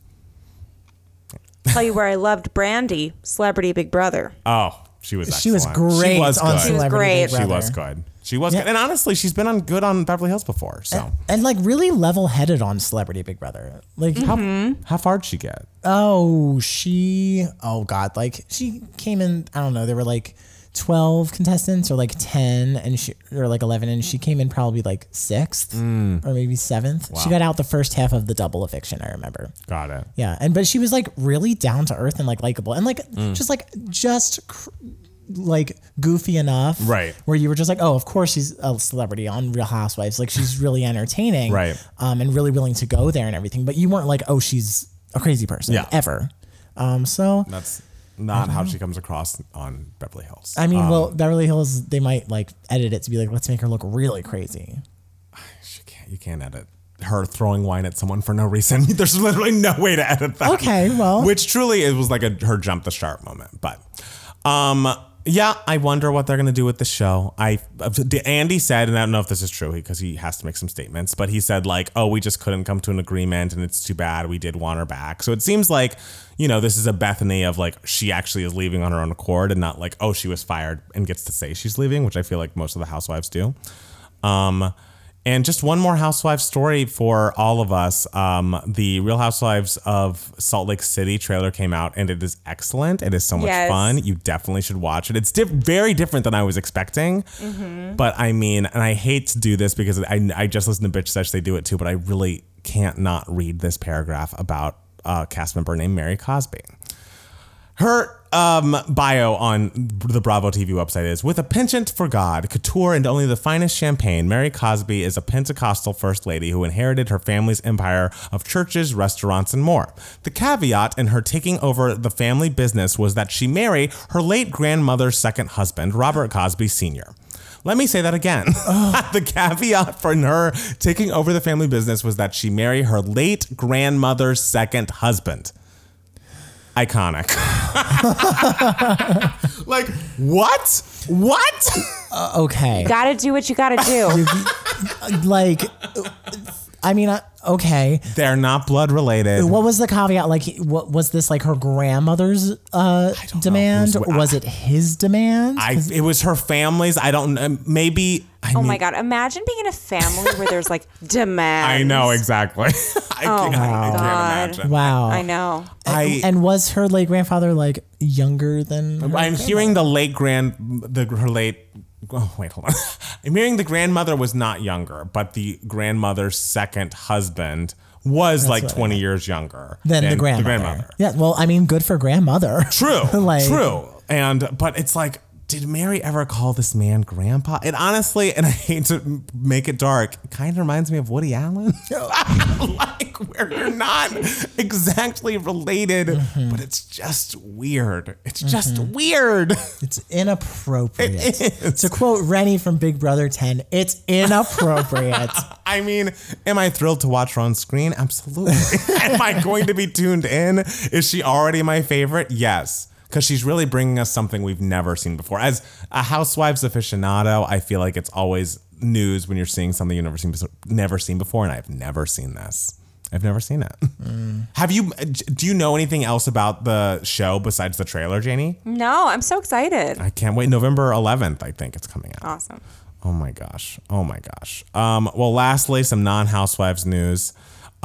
Tell you where I loved Brandi, Celebrity Big Brother. Oh, she was. she was excellent. great She was on good. Celebrity great. Big She She Brother. was good. She was Yeah. good. And honestly, she's been on good on Beverly Hills before. So And like really level headed on Celebrity Big Brother. Like Mm-hmm. how how far'd she get? Oh, she. Oh God! Like she came in. I don't know. There were like twelve contestants, or like ten, and she or like eleven, and she came in probably like sixth or maybe seventh. She got out the first half of the double eviction. I remember. Got it. Yeah, and but she was like really down to earth and like likable, and like Mm. just like just. Cr- like goofy enough, Right. Where you were just like, oh, of course she's a celebrity on Real Housewives. Like she's really entertaining, Right. Um, and really willing to go there and everything. But you weren't like, oh, she's a crazy person, Yeah. ever. Um, so That's not how she comes across on Beverly Hills. I mean, well, Beverly Hills, they might like edit it to be like, let's make her look really crazy. She can't, you can't edit her throwing wine at someone for no reason. There's literally no way to edit that. Okay, well. which truly it was like a her jump the shark moment. But, um, yeah, I wonder what they're gonna do with the show. I Andy said, and I don't know if this is true because he has to make some statements, but he said like, oh, we just couldn't come to an agreement, and it's too bad. We did want her back. So it seems like. You know, this is a Bethany of like she actually is leaving on her own accord and not like, oh, she was fired and gets to say she's leaving, which I feel like most of the housewives do. Um, and just one more housewife story for all of us. Um, the Real Housewives of Salt Lake City trailer came out, and it is excellent. It is so much Yes. fun. You definitely should watch it. It's diff- very different than I was expecting. But I mean, and I hate to do this because I, I just listened to Bitch Sesh, they do it too, but I really can't not read this paragraph about a cast member named Mary Cosby. Her um, bio on the Bravo TV website is with a penchant for God, couture, and only the finest champagne. Mary Cosby is a Pentecostal first lady who inherited her family's empire of churches, restaurants, and more. The caveat in her taking over the family business was that she married her late grandmother's second husband, Robert Cosby Sr. Let me say that again. Oh. the caveat for her taking over the family business was that she married her late grandmother's second husband iconic. like what? What? Uh, okay. Gotta do what you gotta do. like, uh, I mean, uh, okay. They're not blood related. What was the caveat? Like, what was this like her grandmother's uh, demand? who's- was it his demand? I it was her family's. I don't know. Maybe. I oh mean, my god! Imagine being in a family where there's like demands. I know exactly. I, Oh can't, I my can't God. imagine. wow. I know. I, and was her late grandfather like younger than? her I'm hearing the late grand, the her late Oh wait, hold on. Marrying the grandmother was not younger, but the grandmother's second husband was like what- 20 years younger than the than grandmother. Yeah, well, I mean, good for grandmother. True. Like- true. And but it's like, did Mary ever call this man grandpa? It honestly, and I hate to make it dark, it kind of reminds me of Woody Allen. like where you're not exactly related, Mm-hmm. but it's just weird. It's just weird. It's inappropriate. It. To quote Renny from Big Brother 10, it's inappropriate. I mean, am I thrilled to watch her on screen? Absolutely. am I going to be tuned in? Is she already my favorite? Yes. Because she's really bringing us something we've never seen before. As a Housewives aficionado, I feel like it's always news when you're seeing something you've never seen, never seen before, and I've never seen this. I've never seen it. Have you? Do you know anything else about the show besides the trailer, Janie? No, I'm so excited. I can't wait. November 11th, I think it's coming out. Awesome. Oh my gosh. Oh my gosh. Um, well, lastly, some non housewives news.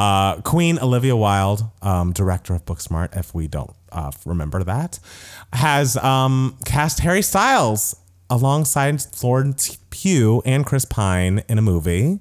Uh, Queen Olivia Wilde, um, director of Booksmart, if we don't uh, remember that, has um, cast Harry Styles alongside Florence Pugh and Chris Pine in a movie.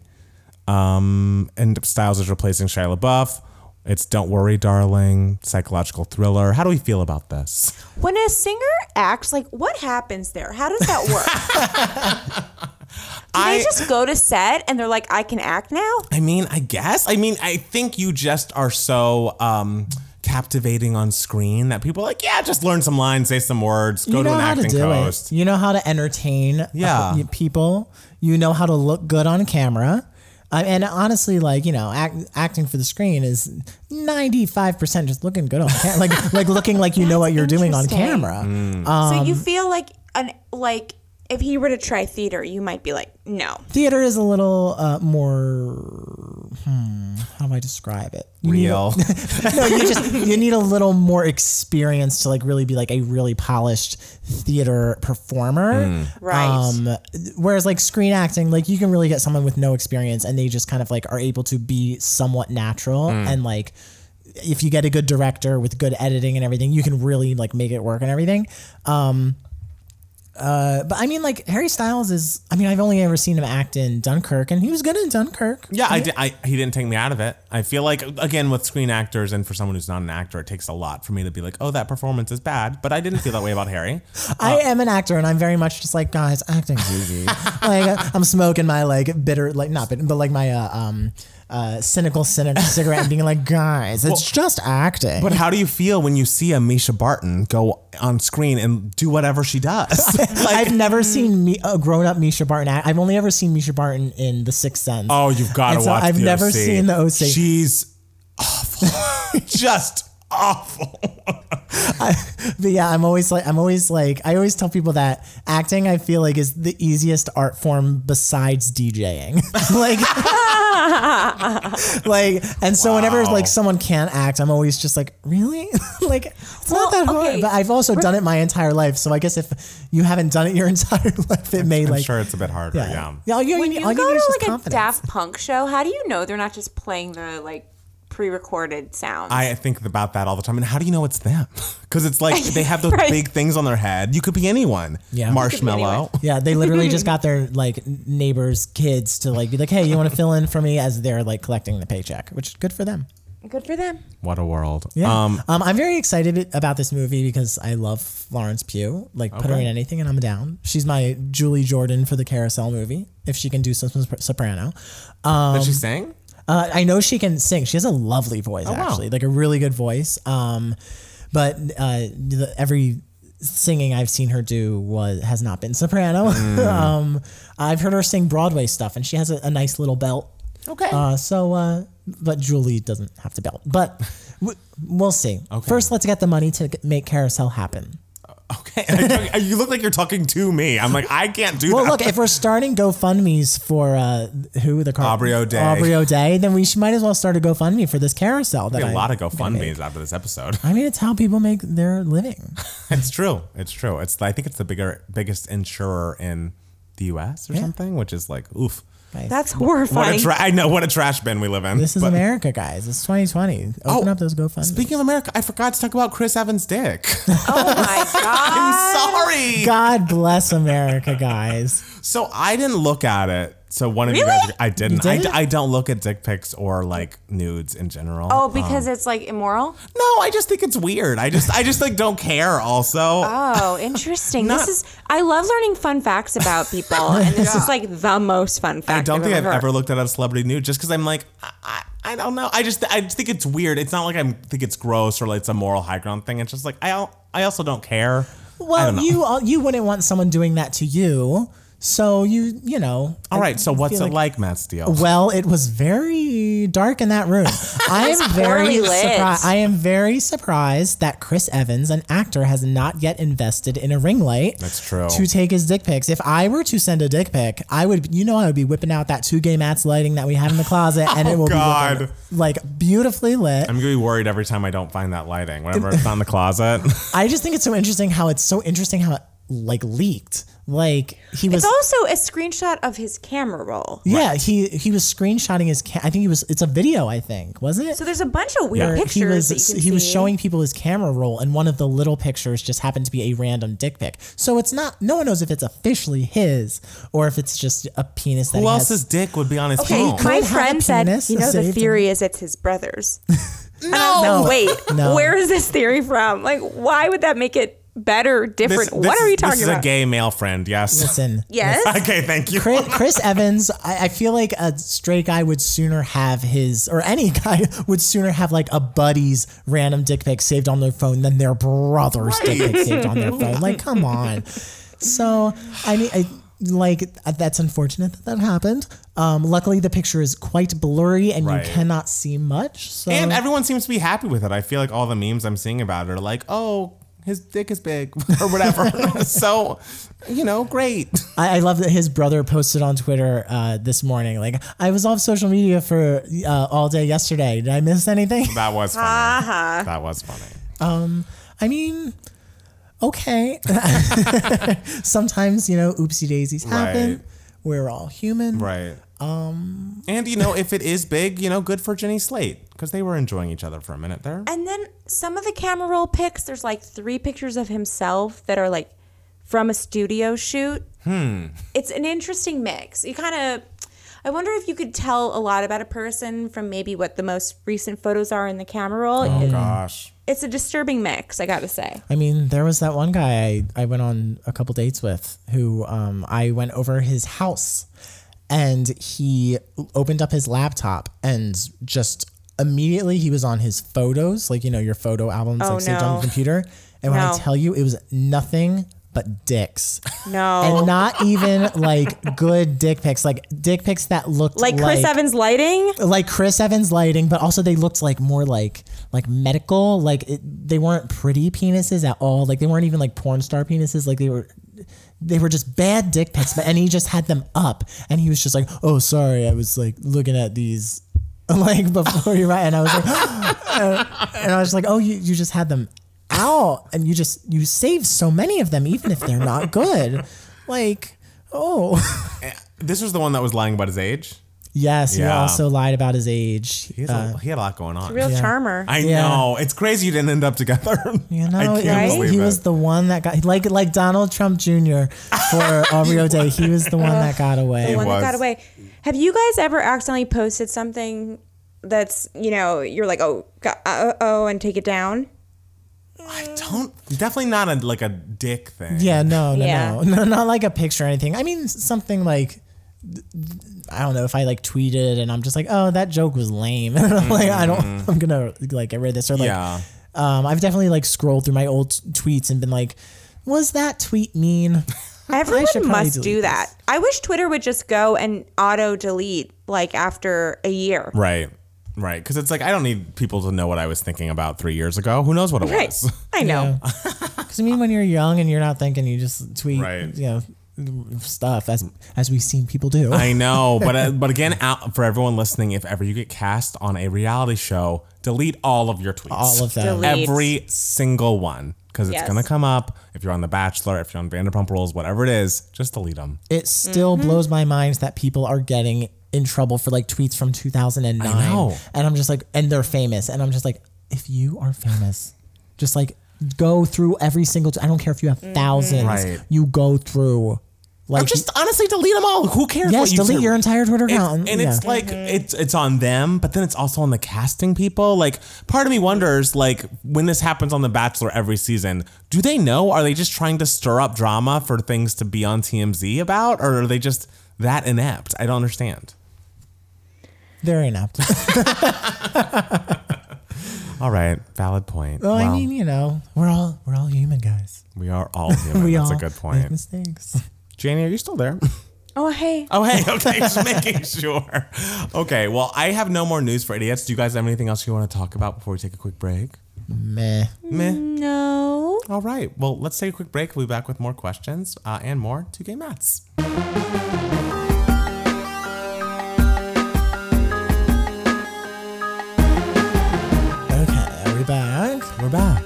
Um, and Styles is replacing Shia LaBeouf. It's Don't Worry, Darling, psychological thriller. How do we feel about this? When a singer acts, like what happens there? How does that work? Do I- they just go to set and they're like, I can act now? I mean, I guess. I mean, I think you just are so um, captivating on screen that people are like, yeah, just learn some lines, say some words, go you to an how to acting do coast. it. You know how to entertain uh, Yeah. people. You know how to look good on camera. Uh, and honestly, like you know, act, acting for the screen is ninety five percent just looking good on camera, like like looking like you know what you're doing on camera. Mm. so Um, you feel like an like if he were to try theater, you might be like, no. Theater is a little uh, more. Hmm, how do I describe it? You need a- Real. no, you just you need a little more experience to like really be like a really polished theater performer. Right. Um, whereas like screen acting, like you can really get someone with no experience and they just kind of like are able to be somewhat natural and like if you get a good director with good editing and everything, you can really like make it work and everything. Um, uh, but I mean, like Harry Styles is. I mean, I've only ever seen him act in Dunkirk, and he was good in Dunkirk. yeah, I, di- I, he didn't take me out of it. I feel like, again, with screen actors and for someone who's not an actor, it takes a lot for me to be like, oh, that performance is bad. But I didn't feel that way about Harry. I am an actor, and I'm very much just like, guys, acting's easy. like I'm smoking my like bitter, like not bitter, but like my uh, um uh cynical cynic cigarette, and being like, guys, it's just acting. But how do you feel when you see a Mischa Barton go on screen and do whatever she does? I've never seen me a grown up Mischa Barton. act. I've only ever seen Mischa Barton in The Sixth Sense. Oh, you've got to so watch. I've never OC. seen the OC. She's awful, just awful. But yeah, I'm always like, I'm always like, I always tell people that acting, I feel like, is the easiest art form besides DJing. like, like, and so whenever like someone can't act, I'm always just like, really? like, it's not Well, that hard. okay. But I've also done it my entire life, so I guess if you haven't done it your entire life, it may I'm like, sure it's a bit harder. Yeah. yeah, yeah. all you, When need- you all go to just like a. Daft Punk show, how do you know they're not just playing the like pre-recorded sounds? I think about that all the time. And how do you know it's them? Because it's like they have those Right. big things on their head. You could be anyone. Yeah. Marshmello. Yeah, they literally just got their like neighbors' kids to like be like, "Hey, you want to fill in for me?" As they're like collecting the paycheck, which is good for them. Good for them. What a world. Yeah. Um, Um, I'm very excited about this movie because I love Florence Pugh. Like, put her in anything and I'm down. She's my Julie Jordan for the Carousel movie. If she can do some sop- soprano, did she sing? Uh, I know she can sing. She has a lovely voice, Oh, wow. actually, like a really good voice. Um, but uh, the, every singing I've seen her do was has not been soprano. Mm. um, I've heard her sing Broadway stuff, and she has a, a nice little belt. Okay. Uh, so, uh, but Julie doesn't have to belt. But w- we'll see. Okay. First, let's get the money to make Carousel happen. Okay. you look like you're talking to me. I'm like, I can't do Well, that. Well, look, if we're starting GoFundMe's for uh, who the car- Aubrey O'Day. Aubrey O'Day, then we should, might as well start a GoFundMe for this carousel. That a I- lot of I'm gonna make. GoFundMe's after this episode. I mean, it's how people make their living. It's true. It's true. It's I think it's the bigger biggest insurer in the U.S. or something, which is like oof. Guys, That's What a horrifying. tra- I know what a trash bin we live in. this is but- America, guys. It's 2020. Open Oh, up those GoFundMe. Speaking of America, I forgot to talk about Chris Evans' dick. oh my god. I'm sorry. God bless America, guys. So I didn't look at it. So one of you Really? guys, I didn't. You I, didn't? I don't look at dick pics or like nudes in general. Oh, um, because it's like immoral. no, I just think it's weird. I just, I just like don't care. Also, Oh, interesting. Not- this is. I love learning fun facts about people, and this is like the most fun fact. I don't think I've ever. ever looked at a celebrity nude just because I'm like, I, I, I don't know. I just, I just think it's weird. It's not like I think it's gross or like it's a moral high ground thing. It's just like I, don't- I also don't care. I Well, don't know. you you wouldn't want someone doing that to you, so you you know. All I right. So what's feel it like, Matt Steele? Well, it was very dark in that room. I am very surprised. I am very surprised that Chris Evans, an actor, has not yet invested in a ring light. That's true. To take his dick pics. If I were to send a dick pic, I would, you know, I would be whipping out that Two Gay Matts lighting that we have in the closet, and it oh, will Oh, God. be looking, like beautifully lit. I'm gonna be worried every time I don't find that lighting. Whenever it's not in the closet. I just think it's so interesting how it's so interesting how it like leaked. Like he was It's also a screenshot of his camera roll. Yeah, he he was screenshotting his. Ca- I think he was. It's a video. I think wasn't it? So there's a bunch of weird Where pictures he was that you can he was showing people his camera roll, and one of the little pictures just happened to be a random dick pic. So it's not. No one knows if it's officially his or if it's just a penis that Who he else's has. dick would be on his Okay, phone? could my friend said, you know, the saved theory is it's his brother's. no. No. Wait, No. where is this theory from? Like, why would that make it better, different? what this are is- you talking This is about? a gay male friend. Yes. Listen, yes. okay. Thank you. Chris, Chris Evans, I, I feel like a straight guy would sooner have his, or any guy would sooner have like a buddy's random dick pic saved on their phone than their brother's dick pic saved on their phone. Like, come on. So, I mean, I like that's unfortunate that that happened. Um, luckily, the picture is quite blurry and Right. you cannot see much. So, And everyone seems to be happy with it. I feel like all the memes I'm seeing about it are like, oh, his dick is big or whatever. so, you know, great. I, I love that his brother posted on Twitter uh, this morning. Like, I was off social media for uh, all day yesterday. Did I miss anything? That was funny. That was funny. Um, I mean, okay. Sometimes, you know, oopsie daisies happen. Right. We're all human. Right. Um. And you know, if it is big, you know, good for Jenny Slate because they were enjoying each other for a minute there. And then some of the camera roll pics, there's like three pictures of himself that are like from a studio shoot. Hmm. It's an interesting mix. You kind of, I wonder if you could tell a lot about a person from maybe what the most recent photos are in the camera roll. Oh It- gosh. it's a disturbing mix, I gotta say. I mean, there was that one guy I, I went on a couple dates with who um, I went over his house and he opened up his laptop and just immediately he was on his photos, like, you know, your photo albums Oh, like saved on no. your computer. And when I tell you, it was nothing but dicks. No. And not even like good dick pics, like dick pics that looked like Chris Evans lighting. like Chris Evans lighting, but also they looked like more like like medical. Like it, they weren't pretty penises at all. Like they weren't even like porn star penises. Like they were they were just bad dick pics. But and he just had them up, and he was just like, "Oh, sorry, I was like looking at these." Like before you write, and I was like, and I was like, oh, you, you just had them out, and you just you save so many of them, even if they're not good. Like, oh, eh, This was the one that was lying about his age. Yes, he also lied about his age. He, Uh, a, he had a lot going on. Real Yeah. charmer. I Yeah. know. It's crazy you didn't end up together. You know, I can't he, was, believe he it. was the one that got like like Donald Trump Jr. for Aubrey O'Day. He was the one that got away. the one was. that got away. Have you guys ever accidentally posted something that's you know you're like oh uh oh and take it down? I don't. Definitely not a like a dick thing. Yeah, no, no, Yeah. no, no, not like a picture or anything. I mean, something like I don't know if I like tweeted and I'm just like, oh, that joke was lame. And I'm like I don't, I'm gonna like get rid of this or like, Yeah. um, I've definitely like scrolled through my old tweets and been like, was that tweet mean? Everyone should must delete do this. that. I wish Twitter would just go and auto delete like after a year. Right. Right. Because it's like I don't need people to know what I was thinking about three years ago. Who knows what it Right. was? I know. Because I mean, when you're young and you're not thinking, you just tweet, Right. you know, stuff as as we've seen people do. I know, but uh, but again, out for everyone listening, if ever you get cast on a reality show, delete all of your tweets. All of them. Delete. Every single one. because it's Yes. gonna come up if you're on The Bachelor, if you're on Vanderpump Rules, whatever it is. Just delete them. It still Mm-hmm. blows my mind that people are getting in trouble for like tweets from 2009. I know. And I'm just like, and they're famous. And I'm just like, if you are famous, just like go through every single, I don't care if you have 1000s Right. you go through. Like, Or just honestly delete them all. Who cares? Yes, what you delete say? your entire Twitter account. and it's like it's it's on them, but then it's also on the casting people. Like part of me wonders, like when this happens on The Bachelor every season, do they know? Are they just trying to stir up drama for things to be on TMZ about, or are they just that inept? I don't understand. they're inept. All right, valid point. well, I mean, you know, we're all we're all human guys. we are all human. we That's all a good make point. mistakes. Janie, are you still there? Oh, hey. Oh, hey, okay, just making sure. Okay, well, I have no more news for idiots. Do you guys have anything else you want to talk about before we take a quick break? Meh. Meh. No. All right. Well, let's take a quick break. We'll be back with more questions uh, and more Two Gay Matts.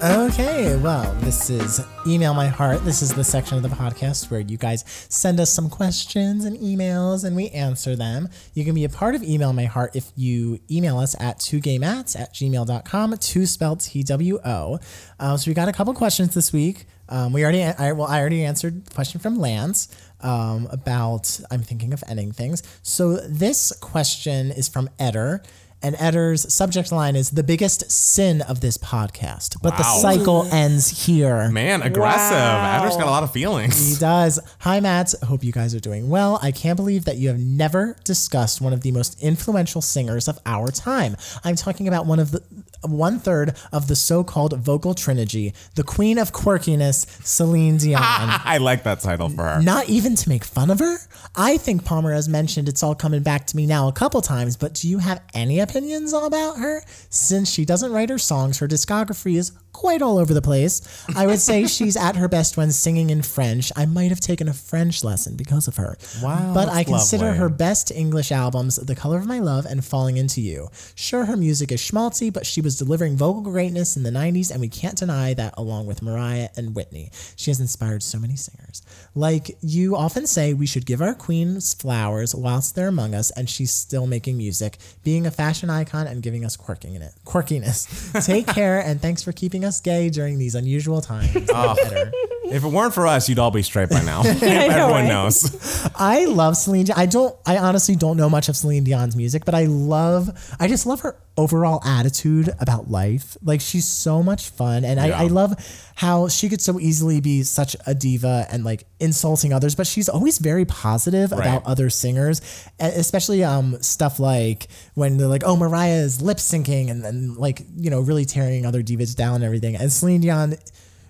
Okay, well, this is Email My Heart. This is the section of the podcast where you guys send us some questions and emails and we answer them. You can be a part of Email My Heart if you email us at 2gaymats at gmail.com, two spelled T W O. Uh, so we got a couple questions this week. Um, we already, I, well, I already answered the question from Lance um, about I'm thinking of ending things. So this question is from Eder. And Eder's subject line is the biggest sin of this podcast. But the cycle ends here. Man, aggressive. Wow. Adler's got a lot of feelings. He does. Hi, Matt. Hope you guys are doing well. I can't believe that you have never discussed one of the most influential singers of our time. I'm talking about one of the one third of the so-called vocal trilogy, the queen of quirkiness, Celine Dion. I like that title for her. Not even to make fun of her. I think Palmer has mentioned it's all coming back to me now a couple times, but do you have any opinions about her? Since she doesn't write her songs, her discography is quite all over the place. I would say she's at her best when singing in French. I might have taken a French lesson because of her. Wow, But I consider lovely. her best English albums The Color of My Love and Falling Into You. Sure, her music is schmaltzy, but she was delivering vocal greatness in the 90s, and we can't deny that along with Mariah and Whitney. She has inspired so many singers. Like you often say, we should give our queens flowers whilst they're among us, and she's still making music, being a fashion icon and giving us quirking in it. Quirkiness. Take care, and thanks for keeping us gay during these unusual times. Oh. Better. If it weren't for us, you'd all be straight by now. Everyone right? knows. I love Celine. Dion. I don't. I honestly don't know much of Celine Dion's music, but I love. I just love her overall attitude about life. Like she's so much fun, and I, I love how she could so easily be such a diva and like insulting others, but she's always very positive about other singers, especially um stuff like when they're like, oh, Mariah is lip syncing, and then like you know really tearing other divas down and everything, and Celine Dion.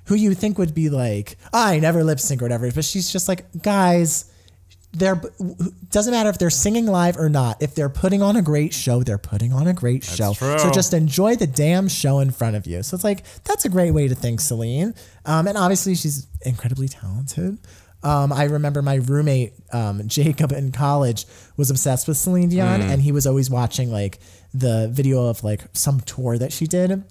Who you think would be like, I never lip sync or whatever, but she's just like, guys, they're doesn't matter if they're singing live or not. If they're putting on a great show, they're putting on a great show. true. So just enjoy the damn show in front of you. So it's like that's a great way to think Celine. Um, and obviously she's incredibly talented. Um, I remember my roommate um, Jacob in college was obsessed with Celine Dion, and he was always watching like the video of like some tour that she did.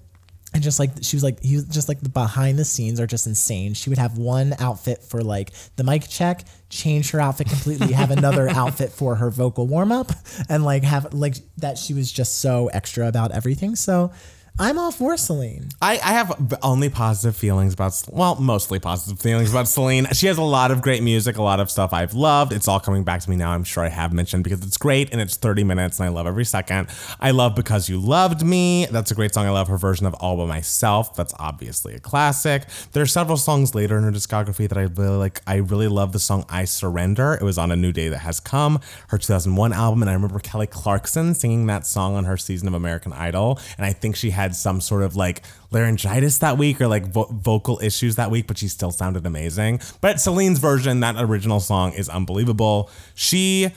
And just like she was like he was just like the behind the scenes are just insane. She would have one outfit for like the mic check, change her outfit completely, have another outfit for her vocal warm up, and like have like that she was just so extra about everything. So I'm all for Celine. I, I have only positive feelings about, well, mostly positive feelings about Celine. She has a lot of great music, a lot of stuff I've loved. It's all coming back to me now. I'm sure I have mentioned because it's great and it's 30 minutes and I love every second. I love Because You Loved Me. That's a great song. I love her version of All By Myself. That's obviously a classic. There are several songs later in her discography that I really like. I really love the song I Surrender. It was on A New Day That Has Come, her 2001 album. And I remember Kelly Clarkson singing that song on her season of American Idol. And I think she had some sort of like laryngitis that week or like vo- vocal issues that week, but she still sounded amazing. But Celine's version, that original song, is unbelievable. She.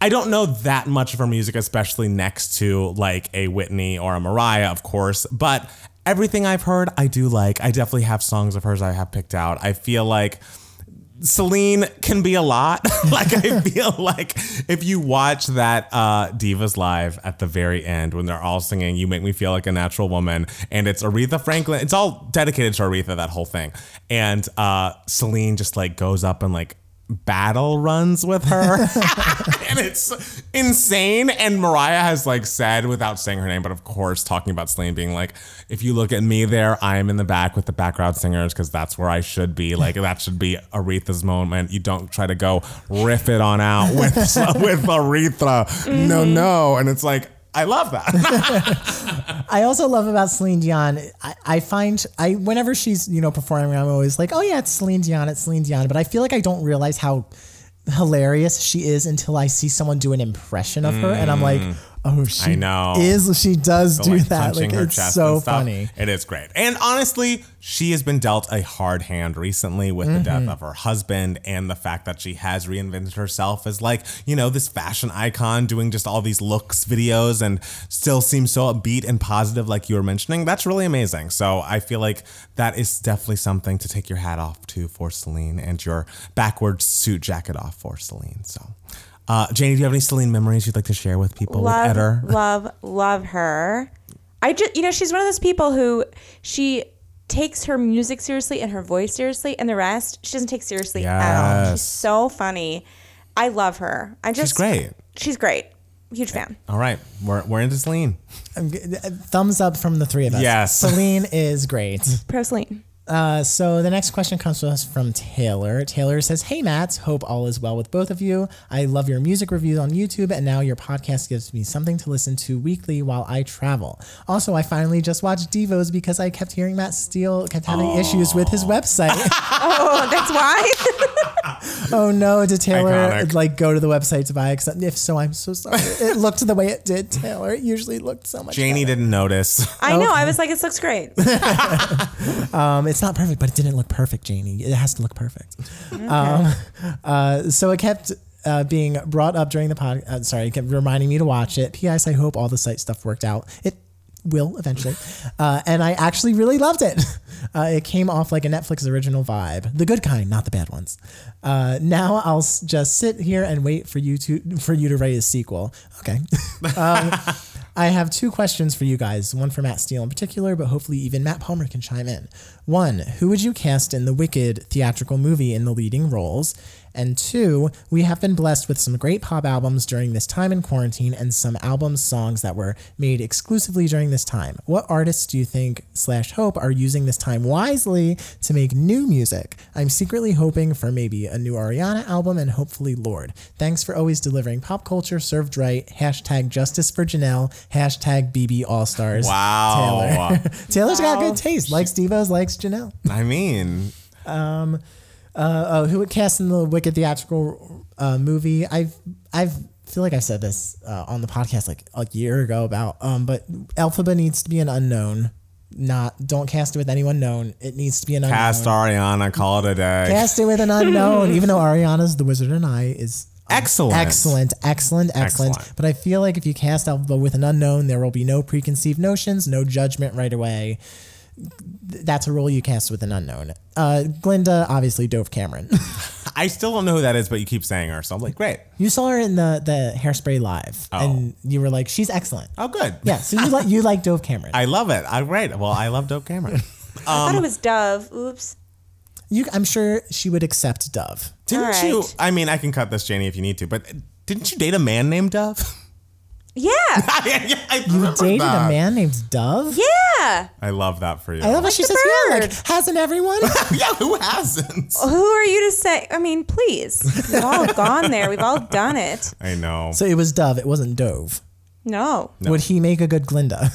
I don't know that much of her music, especially next to like a Whitney or a Mariah, of course, but everything I've heard, I do like. I definitely have songs of hers I have picked out. I feel like Celine can be a lot. like I feel like if you watch that uh, Divas live at the very end when they're all singing "You Make Me Feel Like a Natural Woman" and it's Aretha Franklin, it's all dedicated to Aretha that whole thing, and uh, Celine just like goes up and like battle runs with her. And it's insane. And mariah has like said without saying her name but of course talking about celine being like if you look at me there i am in the back with the background singers because that's where i should be. Like that should be aretha's moment. You don't try to go riff it on out with with aretha. No mm-hmm. no. And it's like I love that. I also love about Celine Dion. I, I find I whenever she's you know performing, I'm always like, oh yeah, it's Celine Dion, it's Celine Dion. But I feel like I don't realize how hilarious she is until I see someone do an impression of her, and I'm like, mm. Oh, she I know. is she does do like that. Like it's so funny. It is great. And honestly, she has been dealt a hard hand recently with the Mm-hmm. death of her husband and the fact that she has reinvented herself as like, you know, this fashion icon doing just all these looks videos and still seems so upbeat and positive like you were mentioning. That's really amazing. So I feel like that is definitely something to take your hat off to for Celine and your backwards suit jacket off for Celine. So uh, Janie, do you have any Celine memories you'd like to share with people love, with Eder? love, love her. I just, you know, she's one of those people who she takes her music seriously and her voice seriously, and the rest she doesn't take seriously at all. She's so funny. I love her. I just, she's great. She's great. Huge fan. All right, we're, we're into Celine. Thumbs up from the three of us. Yes. Celine is great. Pro Celine. Uh, so the next question comes to us from Taylor. Taylor says, "Hey Matt, hope all is well with both of you. I love your music reviews on YouTube, and now your podcast gives me something to listen to weekly while I travel. Also, I finally just watched Devos because I kept hearing Matt Steele kept having issues with his website. Oh, that's why. oh no, did Taylor Iconic. like go to the website to buy? it? If so, I'm so sorry. it looked the way it did, Taylor. It usually looked so much. Janie better. didn't notice. I know. I was like, this looks great. Um, it's not perfect, but it didn't look perfect, Janie. It has to look perfect. Um, uh, so it kept uh, being brought up during the pod. Uh, sorry, it kept reminding me to watch it. P.S. I hope all the site stuff worked out. It will eventually, uh, and I actually really loved it. Uh, it came off like a Netflix original vibe, the good kind, not the bad ones. Uh, now I'll s- just sit here and wait for you to for you to write a sequel. Okay. Um, I have two questions for you guys, one for Matt Steele in particular, but hopefully even Matt Palmer can chime in. One, who would you cast in the Wicked theatrical movie in the leading roles? And two, we have been blessed with some great pop albums during this time in quarantine and some albums songs that were made exclusively during this time. What artists do you think slash hope are using this time wisely to make new music? I'm secretly hoping for maybe a new Ariana album and hopefully Lorde. Thanks for always delivering pop culture served right. Hashtag justice for Janelle. Hashtag BB All Stars. Wow. Taylor. Taylor's got good taste. Likes Divas, likes Janelle. I mean, um, Uh, who would cast in the Wicked theatrical uh, movie? I've I've feel like I said this uh, on the podcast like a year ago about um, but Elphaba needs to be an unknown. Not don't cast it with anyone known. It needs to be an unknown. cast Ariana, call it a day. Cast it with an unknown. even though Ariana's The Wizard and I is Excellent. Excellent, excellent, excellent, Excellent. But I feel like if you cast Elphaba with an unknown, there will be no preconceived notions, no judgment right away. Th- That's a role you cast with an unknown. Uh, Glinda, obviously Dove Cameron. I still don't know who that is, but you keep saying her, so I'm like, great. you saw her in the the Hairspray live, Oh. and you were like, she's excellent. Oh, good. Yeah, so you like you like Dove Cameron. I love it. I great. Well, I love Dove Cameron. I Um, thought it was Dove. Oops. you, I'm sure she would accept Dove. Didn't All you? I mean, I can cut this, Janie, if you need to, but didn't you date a man named Dove? Yeah. yeah, I You dated that. a man named Dove. Yeah. I love that for you. I love how she the says, "Yeah, like hasn't everyone?" yeah, who hasn't? Who are you to say? I mean, please. We've all gone there. We've all done it. I know. so it was Dove. It wasn't Dove. No. Would he make a good Glinda?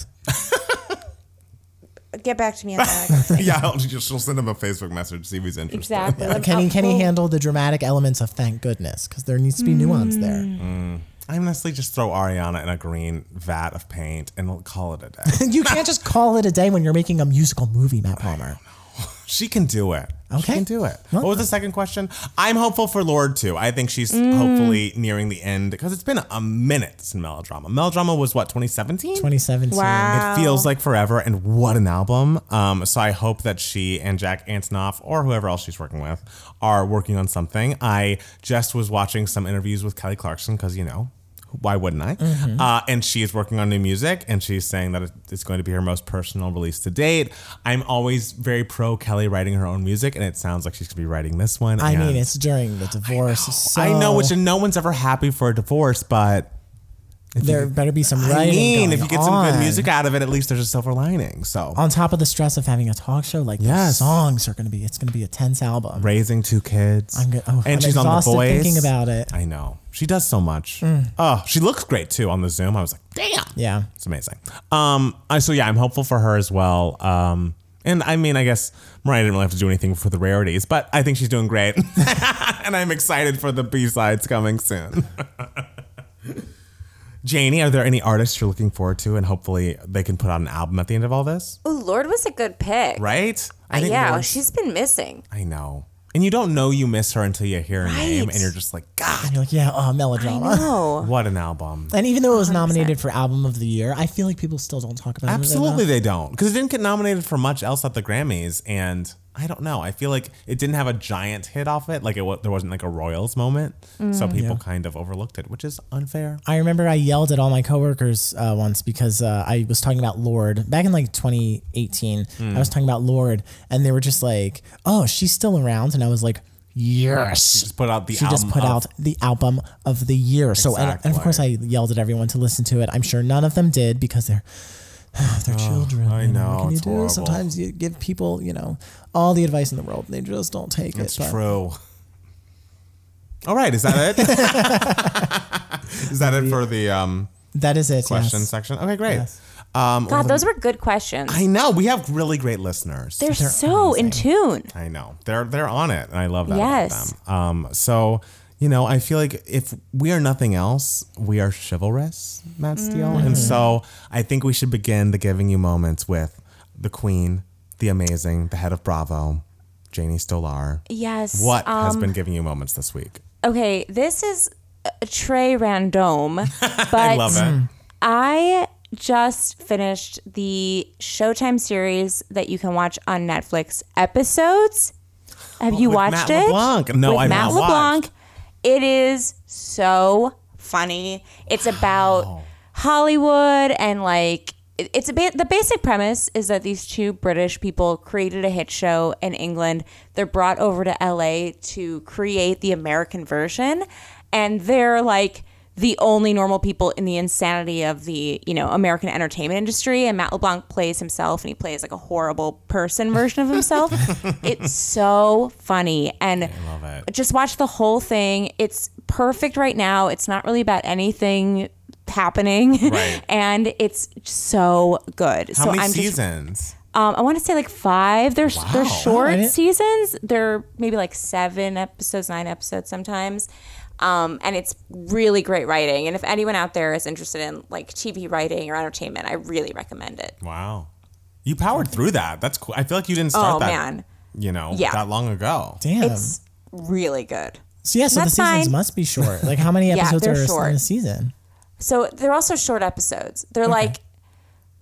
Get back to me on that. yeah, I'll just, she'll send him a Facebook message, see if he's interested. exactly. Can he can he handle the dramatic elements of thank goodness? Because there needs to be nuance there. Mm. Mm. I honestly just throw Ariana in a green vat of paint and we'll call it a day. you can't just call it a day when you're making a musical movie, Matt Palmer. she can do it. She Okay. can do it. What was the second question? I'm hopeful for Lorde too. I think she's hopefully nearing the end because it's been a minute since Melodrama. Melodrama was what 2017. 2017. Wow. It feels like forever, and what an album! Um, so I hope that she and Jack Antonoff or whoever else she's working with are working on something. I just was watching some interviews with Kelly Clarkson because you know. Why wouldn't I? Uh, and she is working on new music, and she's saying that it's going to be her most personal release to date. I'm always very pro Kelly writing her own music, and it sounds like she's going to be writing this one. I mean, it's during the divorce. So I know, which no one's ever happy for a divorce, but there better be some I writing. mean, if you get some good music out of it, at least there's a silver lining. So on top of the stress of having a talk show, like the Yes. songs are going to be, it's going to be a tense album. raising two kids. I'm good. Oh, and I'm she's on the voice. thinking about it. Mm. I know she does so much. Oh, she looks great too on the Zoom. I was like, damn, Yeah. it's amazing. Um, I, so yeah, I'm hopeful for her as well. Um, and I mean, I guess Mariah didn't really have to do anything for the rarities, but I think she's doing great, and I'm excited for the B sides coming soon. Janie, are there any artists you're looking forward to, and hopefully they can put out an album at the end of all this? Oh, Lorde was a good pick. Right? Uh, yeah, Lorde's- she's been missing. I know. And you don't know you miss her until you hear her name, and you're just like, God, You're like, yeah, oh, melodrama. Oh, what an album. And even though it was nominated for album of the year, I feel like people still don't talk about it. Absolutely, they don't. Because it didn't get nominated for much else at the Grammys. And I don't know. I feel like it didn't have a giant hit off it. Like, it, there wasn't like a Royals moment. So people kind of overlooked it, which is unfair. I remember I yelled at all my coworkers uh, once because uh, I was talking about Lorde back in like 2018. Hmm. I was talking about Lorde, and they were just like, "Oh, she's still around," and I was like, "Yes." she Just put out the she album. just put of- out the album of the year. So, and, and of course, I yelled at everyone to listen to it. I'm sure none of them did because they're they're children. I you know, What can you do? horrible. Sometimes you give people, you know, all the advice in the world, and they just don't take It's it. That's true. All right. Is that it? is that it for the um, That is it. question yes. section? Okay, great. Yes. Um, God, those were good questions. I know. We have really great listeners. They're, so in tune. I know they're they're on it, and I love that Yes. about them. Um, so you know, I feel like if we are nothing else, we are chivalrous, Matt Steele, Mm-hmm. and so I think we should begin the giving you moments with the Queen, the amazing, the head of Bravo, Janie Stolar. Yes. What has um, been giving you moments this week? Okay, this is Trey random, but I love it. I just finished the Showtime series that you can watch on Netflix. Episodes. Have you with watched Matt it? LeBlanc. No, with I've Matt not LeBlanc. watched. It is so funny. It's about Hollywood and like it- it's a ba- the basic premise is that these two British people created a hit show in England. They're brought over to LA to create the American version, and they're like the only normal people in the insanity of the you know American entertainment industry. And Matt LeBlanc plays himself, and he plays like a horrible person version of himself. it's so funny, and love it. just watch the whole thing. It's perfect right now. It's not really about anything happening, Right. and it's so good. How so many I'm just seasons? um, I want to say like five. They're they're short I seasons. They're maybe like seven episodes, nine episodes sometimes. Um, and it's really great writing. And if anyone out there is interested in like TV writing or entertainment, I really recommend it. wow, you powered through that. That's cool. I feel like you didn't start Oh, that. man. You know, Yeah. that long ago. Damn. It's really good. so yeah, so the seasons fine. must be short. Like how many episodes they're are short. in a season? So they're also short episodes. They're like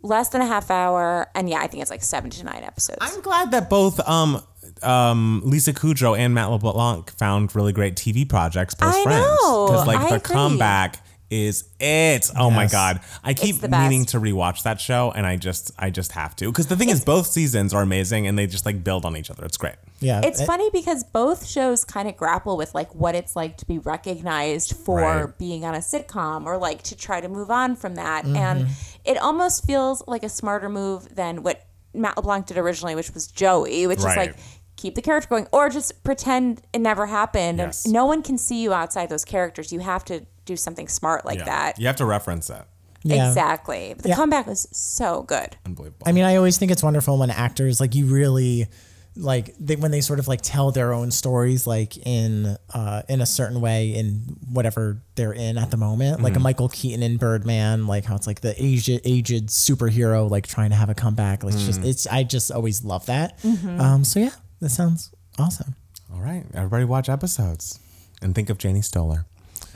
less than a half hour, and yeah, I think it's like seven to nine episodes. I'm glad that both um, um, Lisa Kudrow and Matt LeBlanc found really great TV projects post I Friends. know. like I the agree. comeback is it. Oh my god, I keep meaning to rewatch that show, and I just I just have to because the thing is both seasons are amazing and they just like build on each other. It's great. Yeah, It's it- funny because both shows kind of grapple with like what it's like to be recognized for Right. being on a sitcom or like to try to move on from that. Mm-hmm. And it almost feels like a smarter move than what Matt LeBlanc did originally, which was Joey, which Right. is like keep the character going or just pretend it never happened. Yes. And no one can see you outside those characters. You have to do something smart like Yeah. that. You have to reference it. yeah. Exactly. But the Yeah. comeback was so good. Unbelievable. I mean, I always think it's wonderful when actors like you really like they, when they sort of like tell their own stories like in uh in a certain way in whatever they're in at the moment like a Michael Keaton in Birdman like how it's like the aged aged superhero like trying to have a comeback like it's just it's I just always love that. Um so yeah that sounds Awesome. All right, everybody watch episodes and think of Janie Stolar.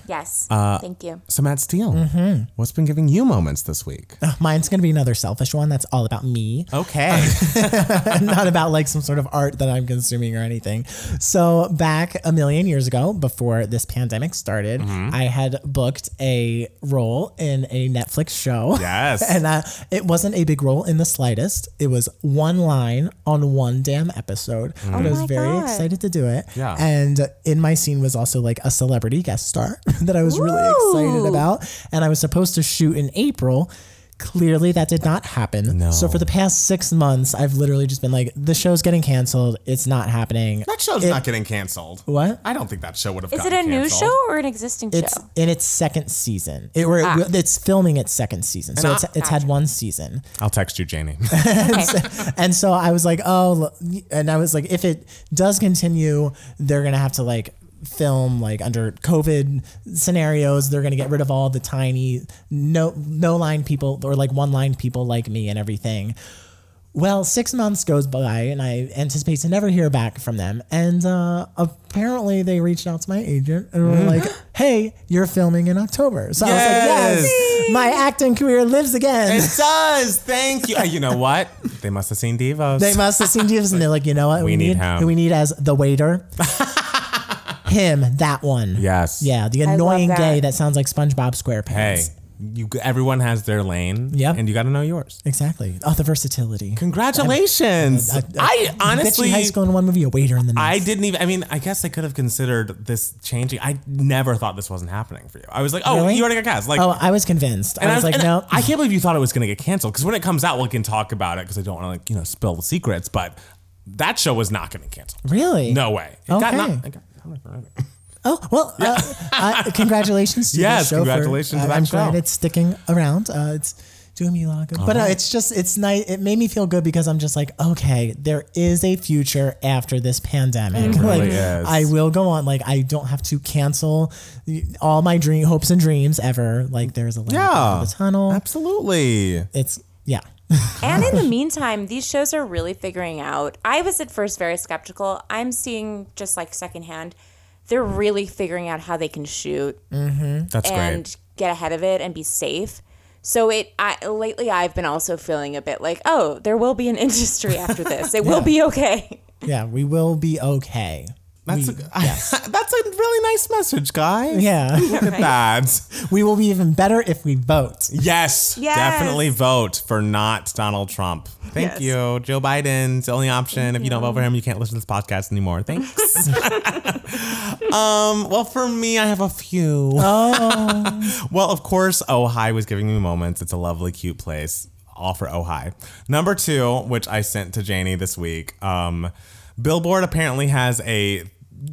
Yes. Uh, Thank you. So Matt Steele, Mm-hmm. what's been giving you moments this week? Uh, Mine's going to be another selfish one that's all about me. Okay. not about like some sort of art that I'm consuming or anything. So back a million years ago, before this pandemic started, Mm-hmm. I had booked a role in a Netflix show. Yes. and uh, it wasn't a big role in the slightest. It was one line on one damn episode, but I was my very God. excited to do it. Yeah. And in my scene was also like a celebrity guest star that I was really excited about, and I was supposed to shoot in April. Clearly, that did not happen. No. So for the past six months, I've literally just been like, the show's getting canceled. It's not happening. that show's It- not getting canceled. What? I don't think that show would have. Gotten canceled. Is it a gotten new show or an existing It's show? in its second season. It, or Ah. will- it's filming its second season. So And it's, I- it's had one season. I'll text you, Janie. And so I was like, oh, and I was like, if it does continue, they're gonna have to like film like under COVID scenarios. They're gonna get rid of all the tiny no no line people or like one line people like me and everything. Well, six months goes by, and I anticipate to never hear back from them. And uh, apparently, they reached out to my agent and were like, "Hey, you're filming in October." So I was like, Yes. "Yes, my acting career lives again." it does. Thank you. Uh, you know what? They must have seen Divas. They must have seen divas and they're like, you know what? We need him. who we need as the waiter. him, that one. Yes. Yeah, the annoying that. gay that sounds like SpongeBob Hey, SquarePants. you. Everyone has their lane. Yep. And you got to know yours. Exactly. Oh, the versatility. Congratulations. I, Bet honestly. you high school in one movie, a waiter in the next. I didn't even. I mean, I guess I could have considered this changing. I never thought this wasn't happening for you. I was like, oh, Really? you already got cast. Like, Oh, I was convinced. and I was like, no. I can't believe you thought it was going to get canceled. Because when it comes out, we can talk about it. Because I don't want to, like, you know, spill the secrets. But that show was not going to cancel. really? No way. It got Okay. not, it got nominated for everything. Oh well, uh, uh, congratulations to Yes, the show. congratulations for, to uh, that I'm show. glad it's sticking around. Uh, it's doing me a lot of good. But uh, it's just it's nice. It made me feel good because I'm just like, okay, there is a future after this pandemic. like really is. I will go on. Like I don't have to cancel all my dream hopes and dreams ever. Like there's a light at Yeah. of the tunnel. Absolutely. It's yeah. And in the meantime, these shows are really figuring out. I was at first very skeptical. I'm seeing just like secondhand, they're really figuring out how they can shoot mm-hmm. That's and great. get ahead of it and be safe. So it I lately I've been also feeling a bit like, oh, there will be an industry after this. It will be okay. Yeah, we will be okay. That's, we, a, that's a really nice message, guys. yeah. Look at that. we will be even better if we vote. Yes, Yes. definitely vote for not Donald Trump. Thank Yes. you. Joe Biden's the only option. if you don't vote for him, you can't listen to this podcast anymore. Thanks. um, well, for me, I have a few. Oh. well, of course, Ojai was giving me moments. It's a lovely, cute place. All for Ojai. Number two, which I sent to Janie this week. Um, Billboard apparently has a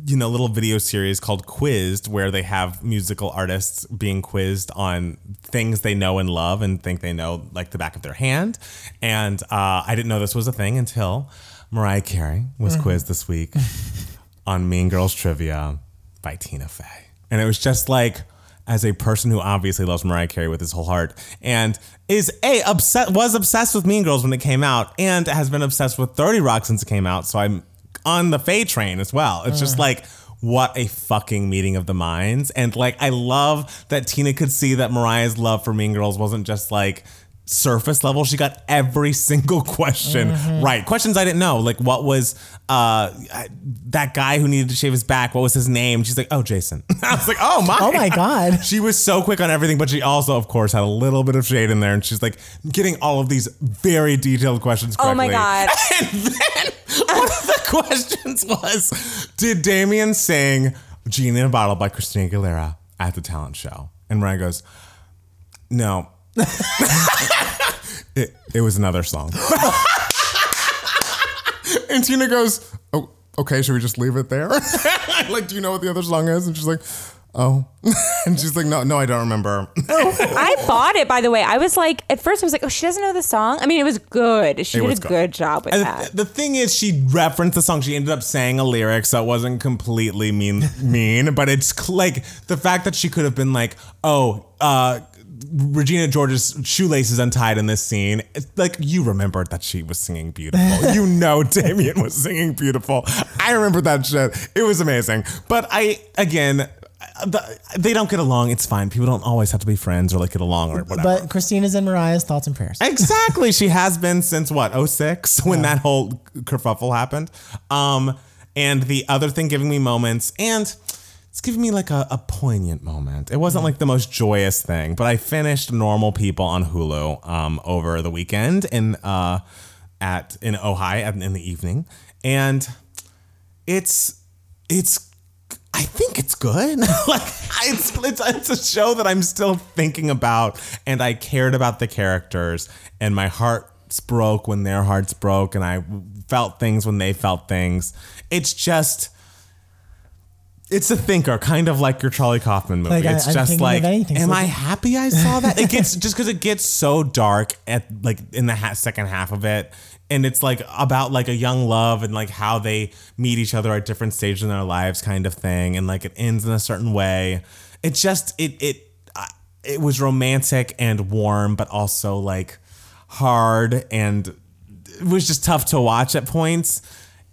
you know little video series called Quizzed, where they have musical artists being quizzed on things they know and love and think they know like the back of their hand. And uh, I didn't know this was a thing until Mariah Carey was quizzed this week on Mean Girls Trivia by Tina Fey. And it was just like, as a person who obviously loves Mariah Carey with his whole heart and is a upset was obsessed with Mean Girls when it came out and has been obsessed with 30 Rock since it came out. So I'm on the Fey train as well. It's just like what a fucking meeting of the minds. And like I love that Tina could see that Mariah's love for Mean Girls wasn't just like surface level. She got every single question right. Questions I didn't know. Like what was uh that guy who needed to shave his back? What was his name? She's like, oh, Jason. I was like, oh my. Oh my God. She was so quick on everything, but she also, of course, had a little bit of shade in there, and she's like getting all of these very detailed questions. Oh my. God. And then one of the questions was, did Damien sing "Genie in a Bottle" by Christina Aguilera at the talent show? And Mariah goes, no. it, it was another song. and Tina goes, oh, okay, should we just leave it there? like, do you know what the other song is? And she's like, oh. and she's like, no, no, I don't remember. I bought it by the way. I was like at first I was like, oh, she doesn't know the song. I mean, it was good. She It did was a good. good, job with And that. the, the thing is, she referenced the song. She ended up saying a lyric, so it wasn't completely mean. mean, but it's cl- like the fact that she could have been like, "Oh, uh, Regina George's shoelaces untied in this scene. It's like you remembered that she was singing beautiful. you know Damien was singing beautiful. I remember that shit. It was amazing. But I again. The, they don't get along. It's fine. People don't always have to be friends or like get along or whatever. But Christina's in Mariah's thoughts and prayers. Exactly. She has been since what, 06 when that whole kerfuffle happened. Um, and the other thing giving me moments, and it's giving me like a, a poignant moment. It wasn't like the most joyous thing, but I finished Normal People on Hulu um, over the weekend in uh, at in Ohio in the evening, and it's it's I think it's good. like it's, it's it's a show that I'm still thinking about, and I cared about the characters, and my hearts broke when their hearts broke, and I felt things when they felt things. It's just. It's a thinker, kind of like your Charlie Kaufman movie. Like, it's I'm just like, am I happy I saw that? It gets just because it gets so dark at like in the ha- second half of it, and it's like about like a young love and like how they meet each other at different stages in their lives, kind of thing, and like it ends in a certain way. It just it it it was romantic and warm, but also like hard, and it was just tough to watch at points.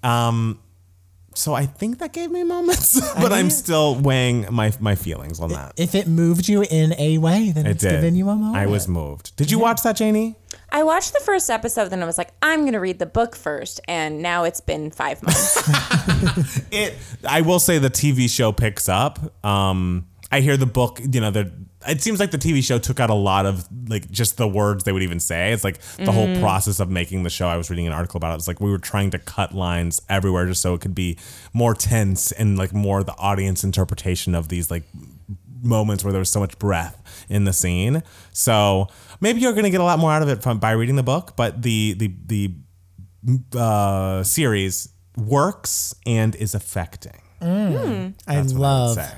Um, so I think that gave me moments, but I'm still weighing my my feelings on that. If it moved you in a way, then It it's did. given you a moment. I was moved. Did you watch that, Janie? I watched the first episode, then I was like, I'm gonna read the book first, and now it's been five months. It. I will say the TV show picks up. Um, I hear the book. You know, the. It seems like the TV show took out a lot of like just the words they would even say. It's like the whole process of making the show. I was reading an article about it. It's like we were trying to cut lines everywhere just so it could be more tense and like more the audience interpretation of these like moments where there was so much breath in the scene. So maybe you're gonna get a lot more out of it from by reading the book. But the the the uh, series works and is affecting. Mm. Hmm. I I love. say.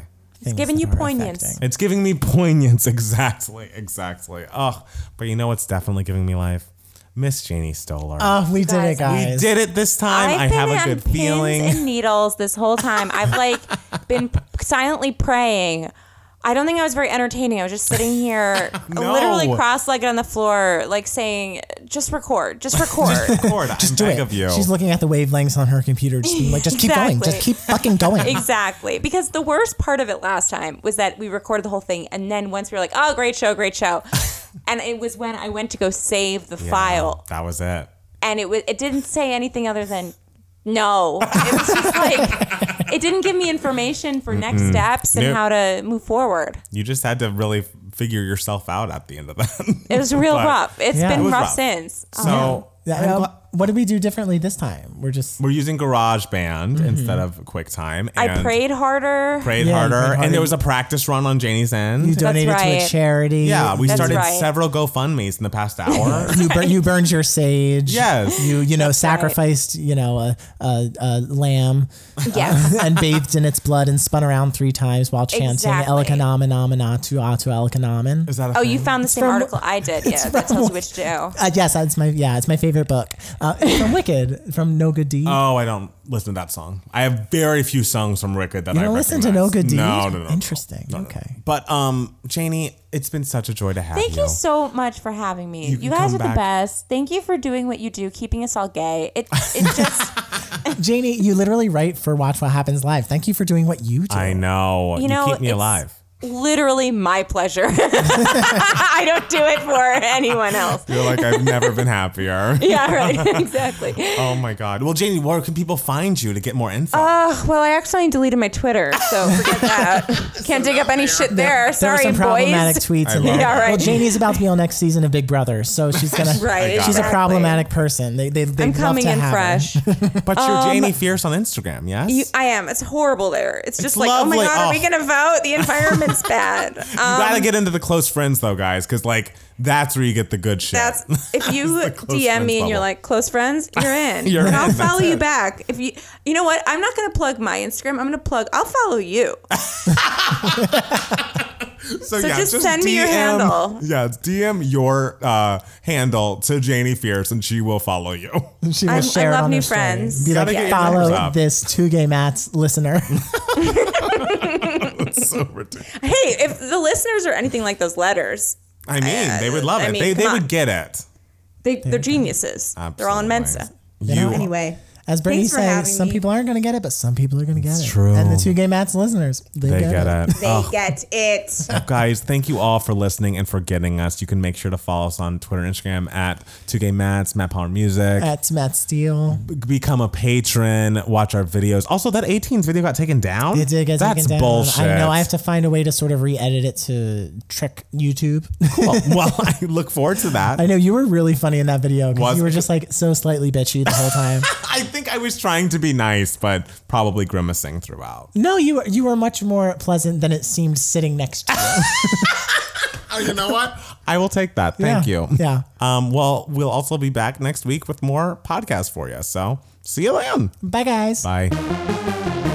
things giving you poignance. affecting. It's giving me poignance. Exactly. Exactly. Oh, but you know what's definitely giving me life? Miss Janie Stolar. Oh, we did it, Guys, guys. we did it this time. I've I been have a on good pins feeling. and needles this whole time. I've like been silently praying. I don't think I was very entertaining. I was just sitting here, No. literally cross-legged on the floor, like saying, "Just record, just record." Just record. I'm Just do it. of you. She's looking at the wavelengths on her computer, just being like, just keep going, just keep fucking going. Exactly. Because the worst part of it last time was that we recorded the whole thing and then once we were like, oh, great show, great show. and it was when I went to go save the Yeah, file That was it. and it was it didn't say anything other than no. It was just like it didn't give me information for next steps and Nope. how to move forward. You just had to really figure yourself out at the end of that. It was real But- rough. It's Yeah. It been was rough, rough. since. So uh-huh. Yeah, I'm gla- what did we do differently this time? We're just we're using GarageBand instead of QuickTime. I prayed harder. prayed Yeah, harder, prayed harder. and there was a practice run on Janie's end. you donated to a charity. yeah, we That's started right. several GoFundmes in the past hour. you, bur- you burned your sage. Yes. You you know right. sacrificed you know a, a, a lamb Yes. and bathed in its blood and spun around three times while chanting Exactly. Elikanamen Amenatu Atu Elikanamen. Is that a Oh, thing? you found the same from- article I did. Yeah, that tells you what to do. Uh, yes, that's my yeah, it's my favorite book. Uh, it's from Wicked, from No Good Deed. Oh, I don't listen to that song. I have very few songs from Wicked that you I don't listen to No. Good Deed. No, no, no. no. Interesting. okay. But um, Janie, it's been such a joy to have you. Thank you. you so much for having me. You You, can guys come are back. the best. Thank you for doing what you do, keeping us all gay. It it just Janie, you literally write for Watch What Happens Live. Thank you for doing what you do. I know. you know keep me it's alive. Literally my pleasure. I don't do it for anyone else. You're like I've never been happier. Yeah, right. exactly. Oh my god. Well, Janie, where can people find you to get more info? Uh, well, I accidentally deleted my Twitter, so forget that. Can't dig up any shit there. There are Sorry, some problematic boys. tweets in there. Yeah, right. Well, Janie's about to be on next season of Big Brother, so she's gonna. Right. got She's a problematic person. They they they I'm coming to in have fresh. but you're Janie Fierce on Instagram, yes? um, You, I am. It's horrible there. It's just like, lovely. oh my god, are we Oh. gonna vote? The environment's bad. Um, You gotta get into the close friends though, guys, because like that's where you get the good shit. That's if you the close DM me and you're like close friends, you're in. You're and I'll follow you it. back. If you, you know what? I'm not gonna plug my Instagram. I'm gonna plug. I'll follow you. so, just send me your handle. Yeah, it's DM your uh, handle to Janie Fierce, and she will follow you. She will I'm- I share it love on new her story. friends. Be like, Gotta get follow this two gay Matts listener. It's so ridiculous. Hey, if the listeners are anything like those letters, I mean, they would love I it. mean, they they come would get it. They, they're geniuses. They're all in Absolutely. Mensa. You Anyway, As Brittany says, some me. people aren't going to get it, but some people are going to get it. true. And the two gay Matts listeners, they, they get, get it. it. They Oh, get it. guys, thank you all for listening and for getting us. You can make sure to follow us on Twitter and Instagram at 2Gay Matts, Matt Palmer Music. At Matt Steele. Become a patron, watch our videos. Also, that 18's video got taken down. It did get That's taken down. bullshit. I know. I have to find a way to sort of re-edit it to trick YouTube. Well, well, I look forward to that. I know you were really funny in that video because you were just like so slightly bitchy the whole time. I think I was trying to be nice, but probably grimacing throughout. no, you were you were much more pleasant than it seemed sitting next to you. Oh, you know what? I will take that. Thank Yeah, you. yeah. Um, well, we'll also be back next week with more podcasts for you. So see you then. Bye, guys. Bye.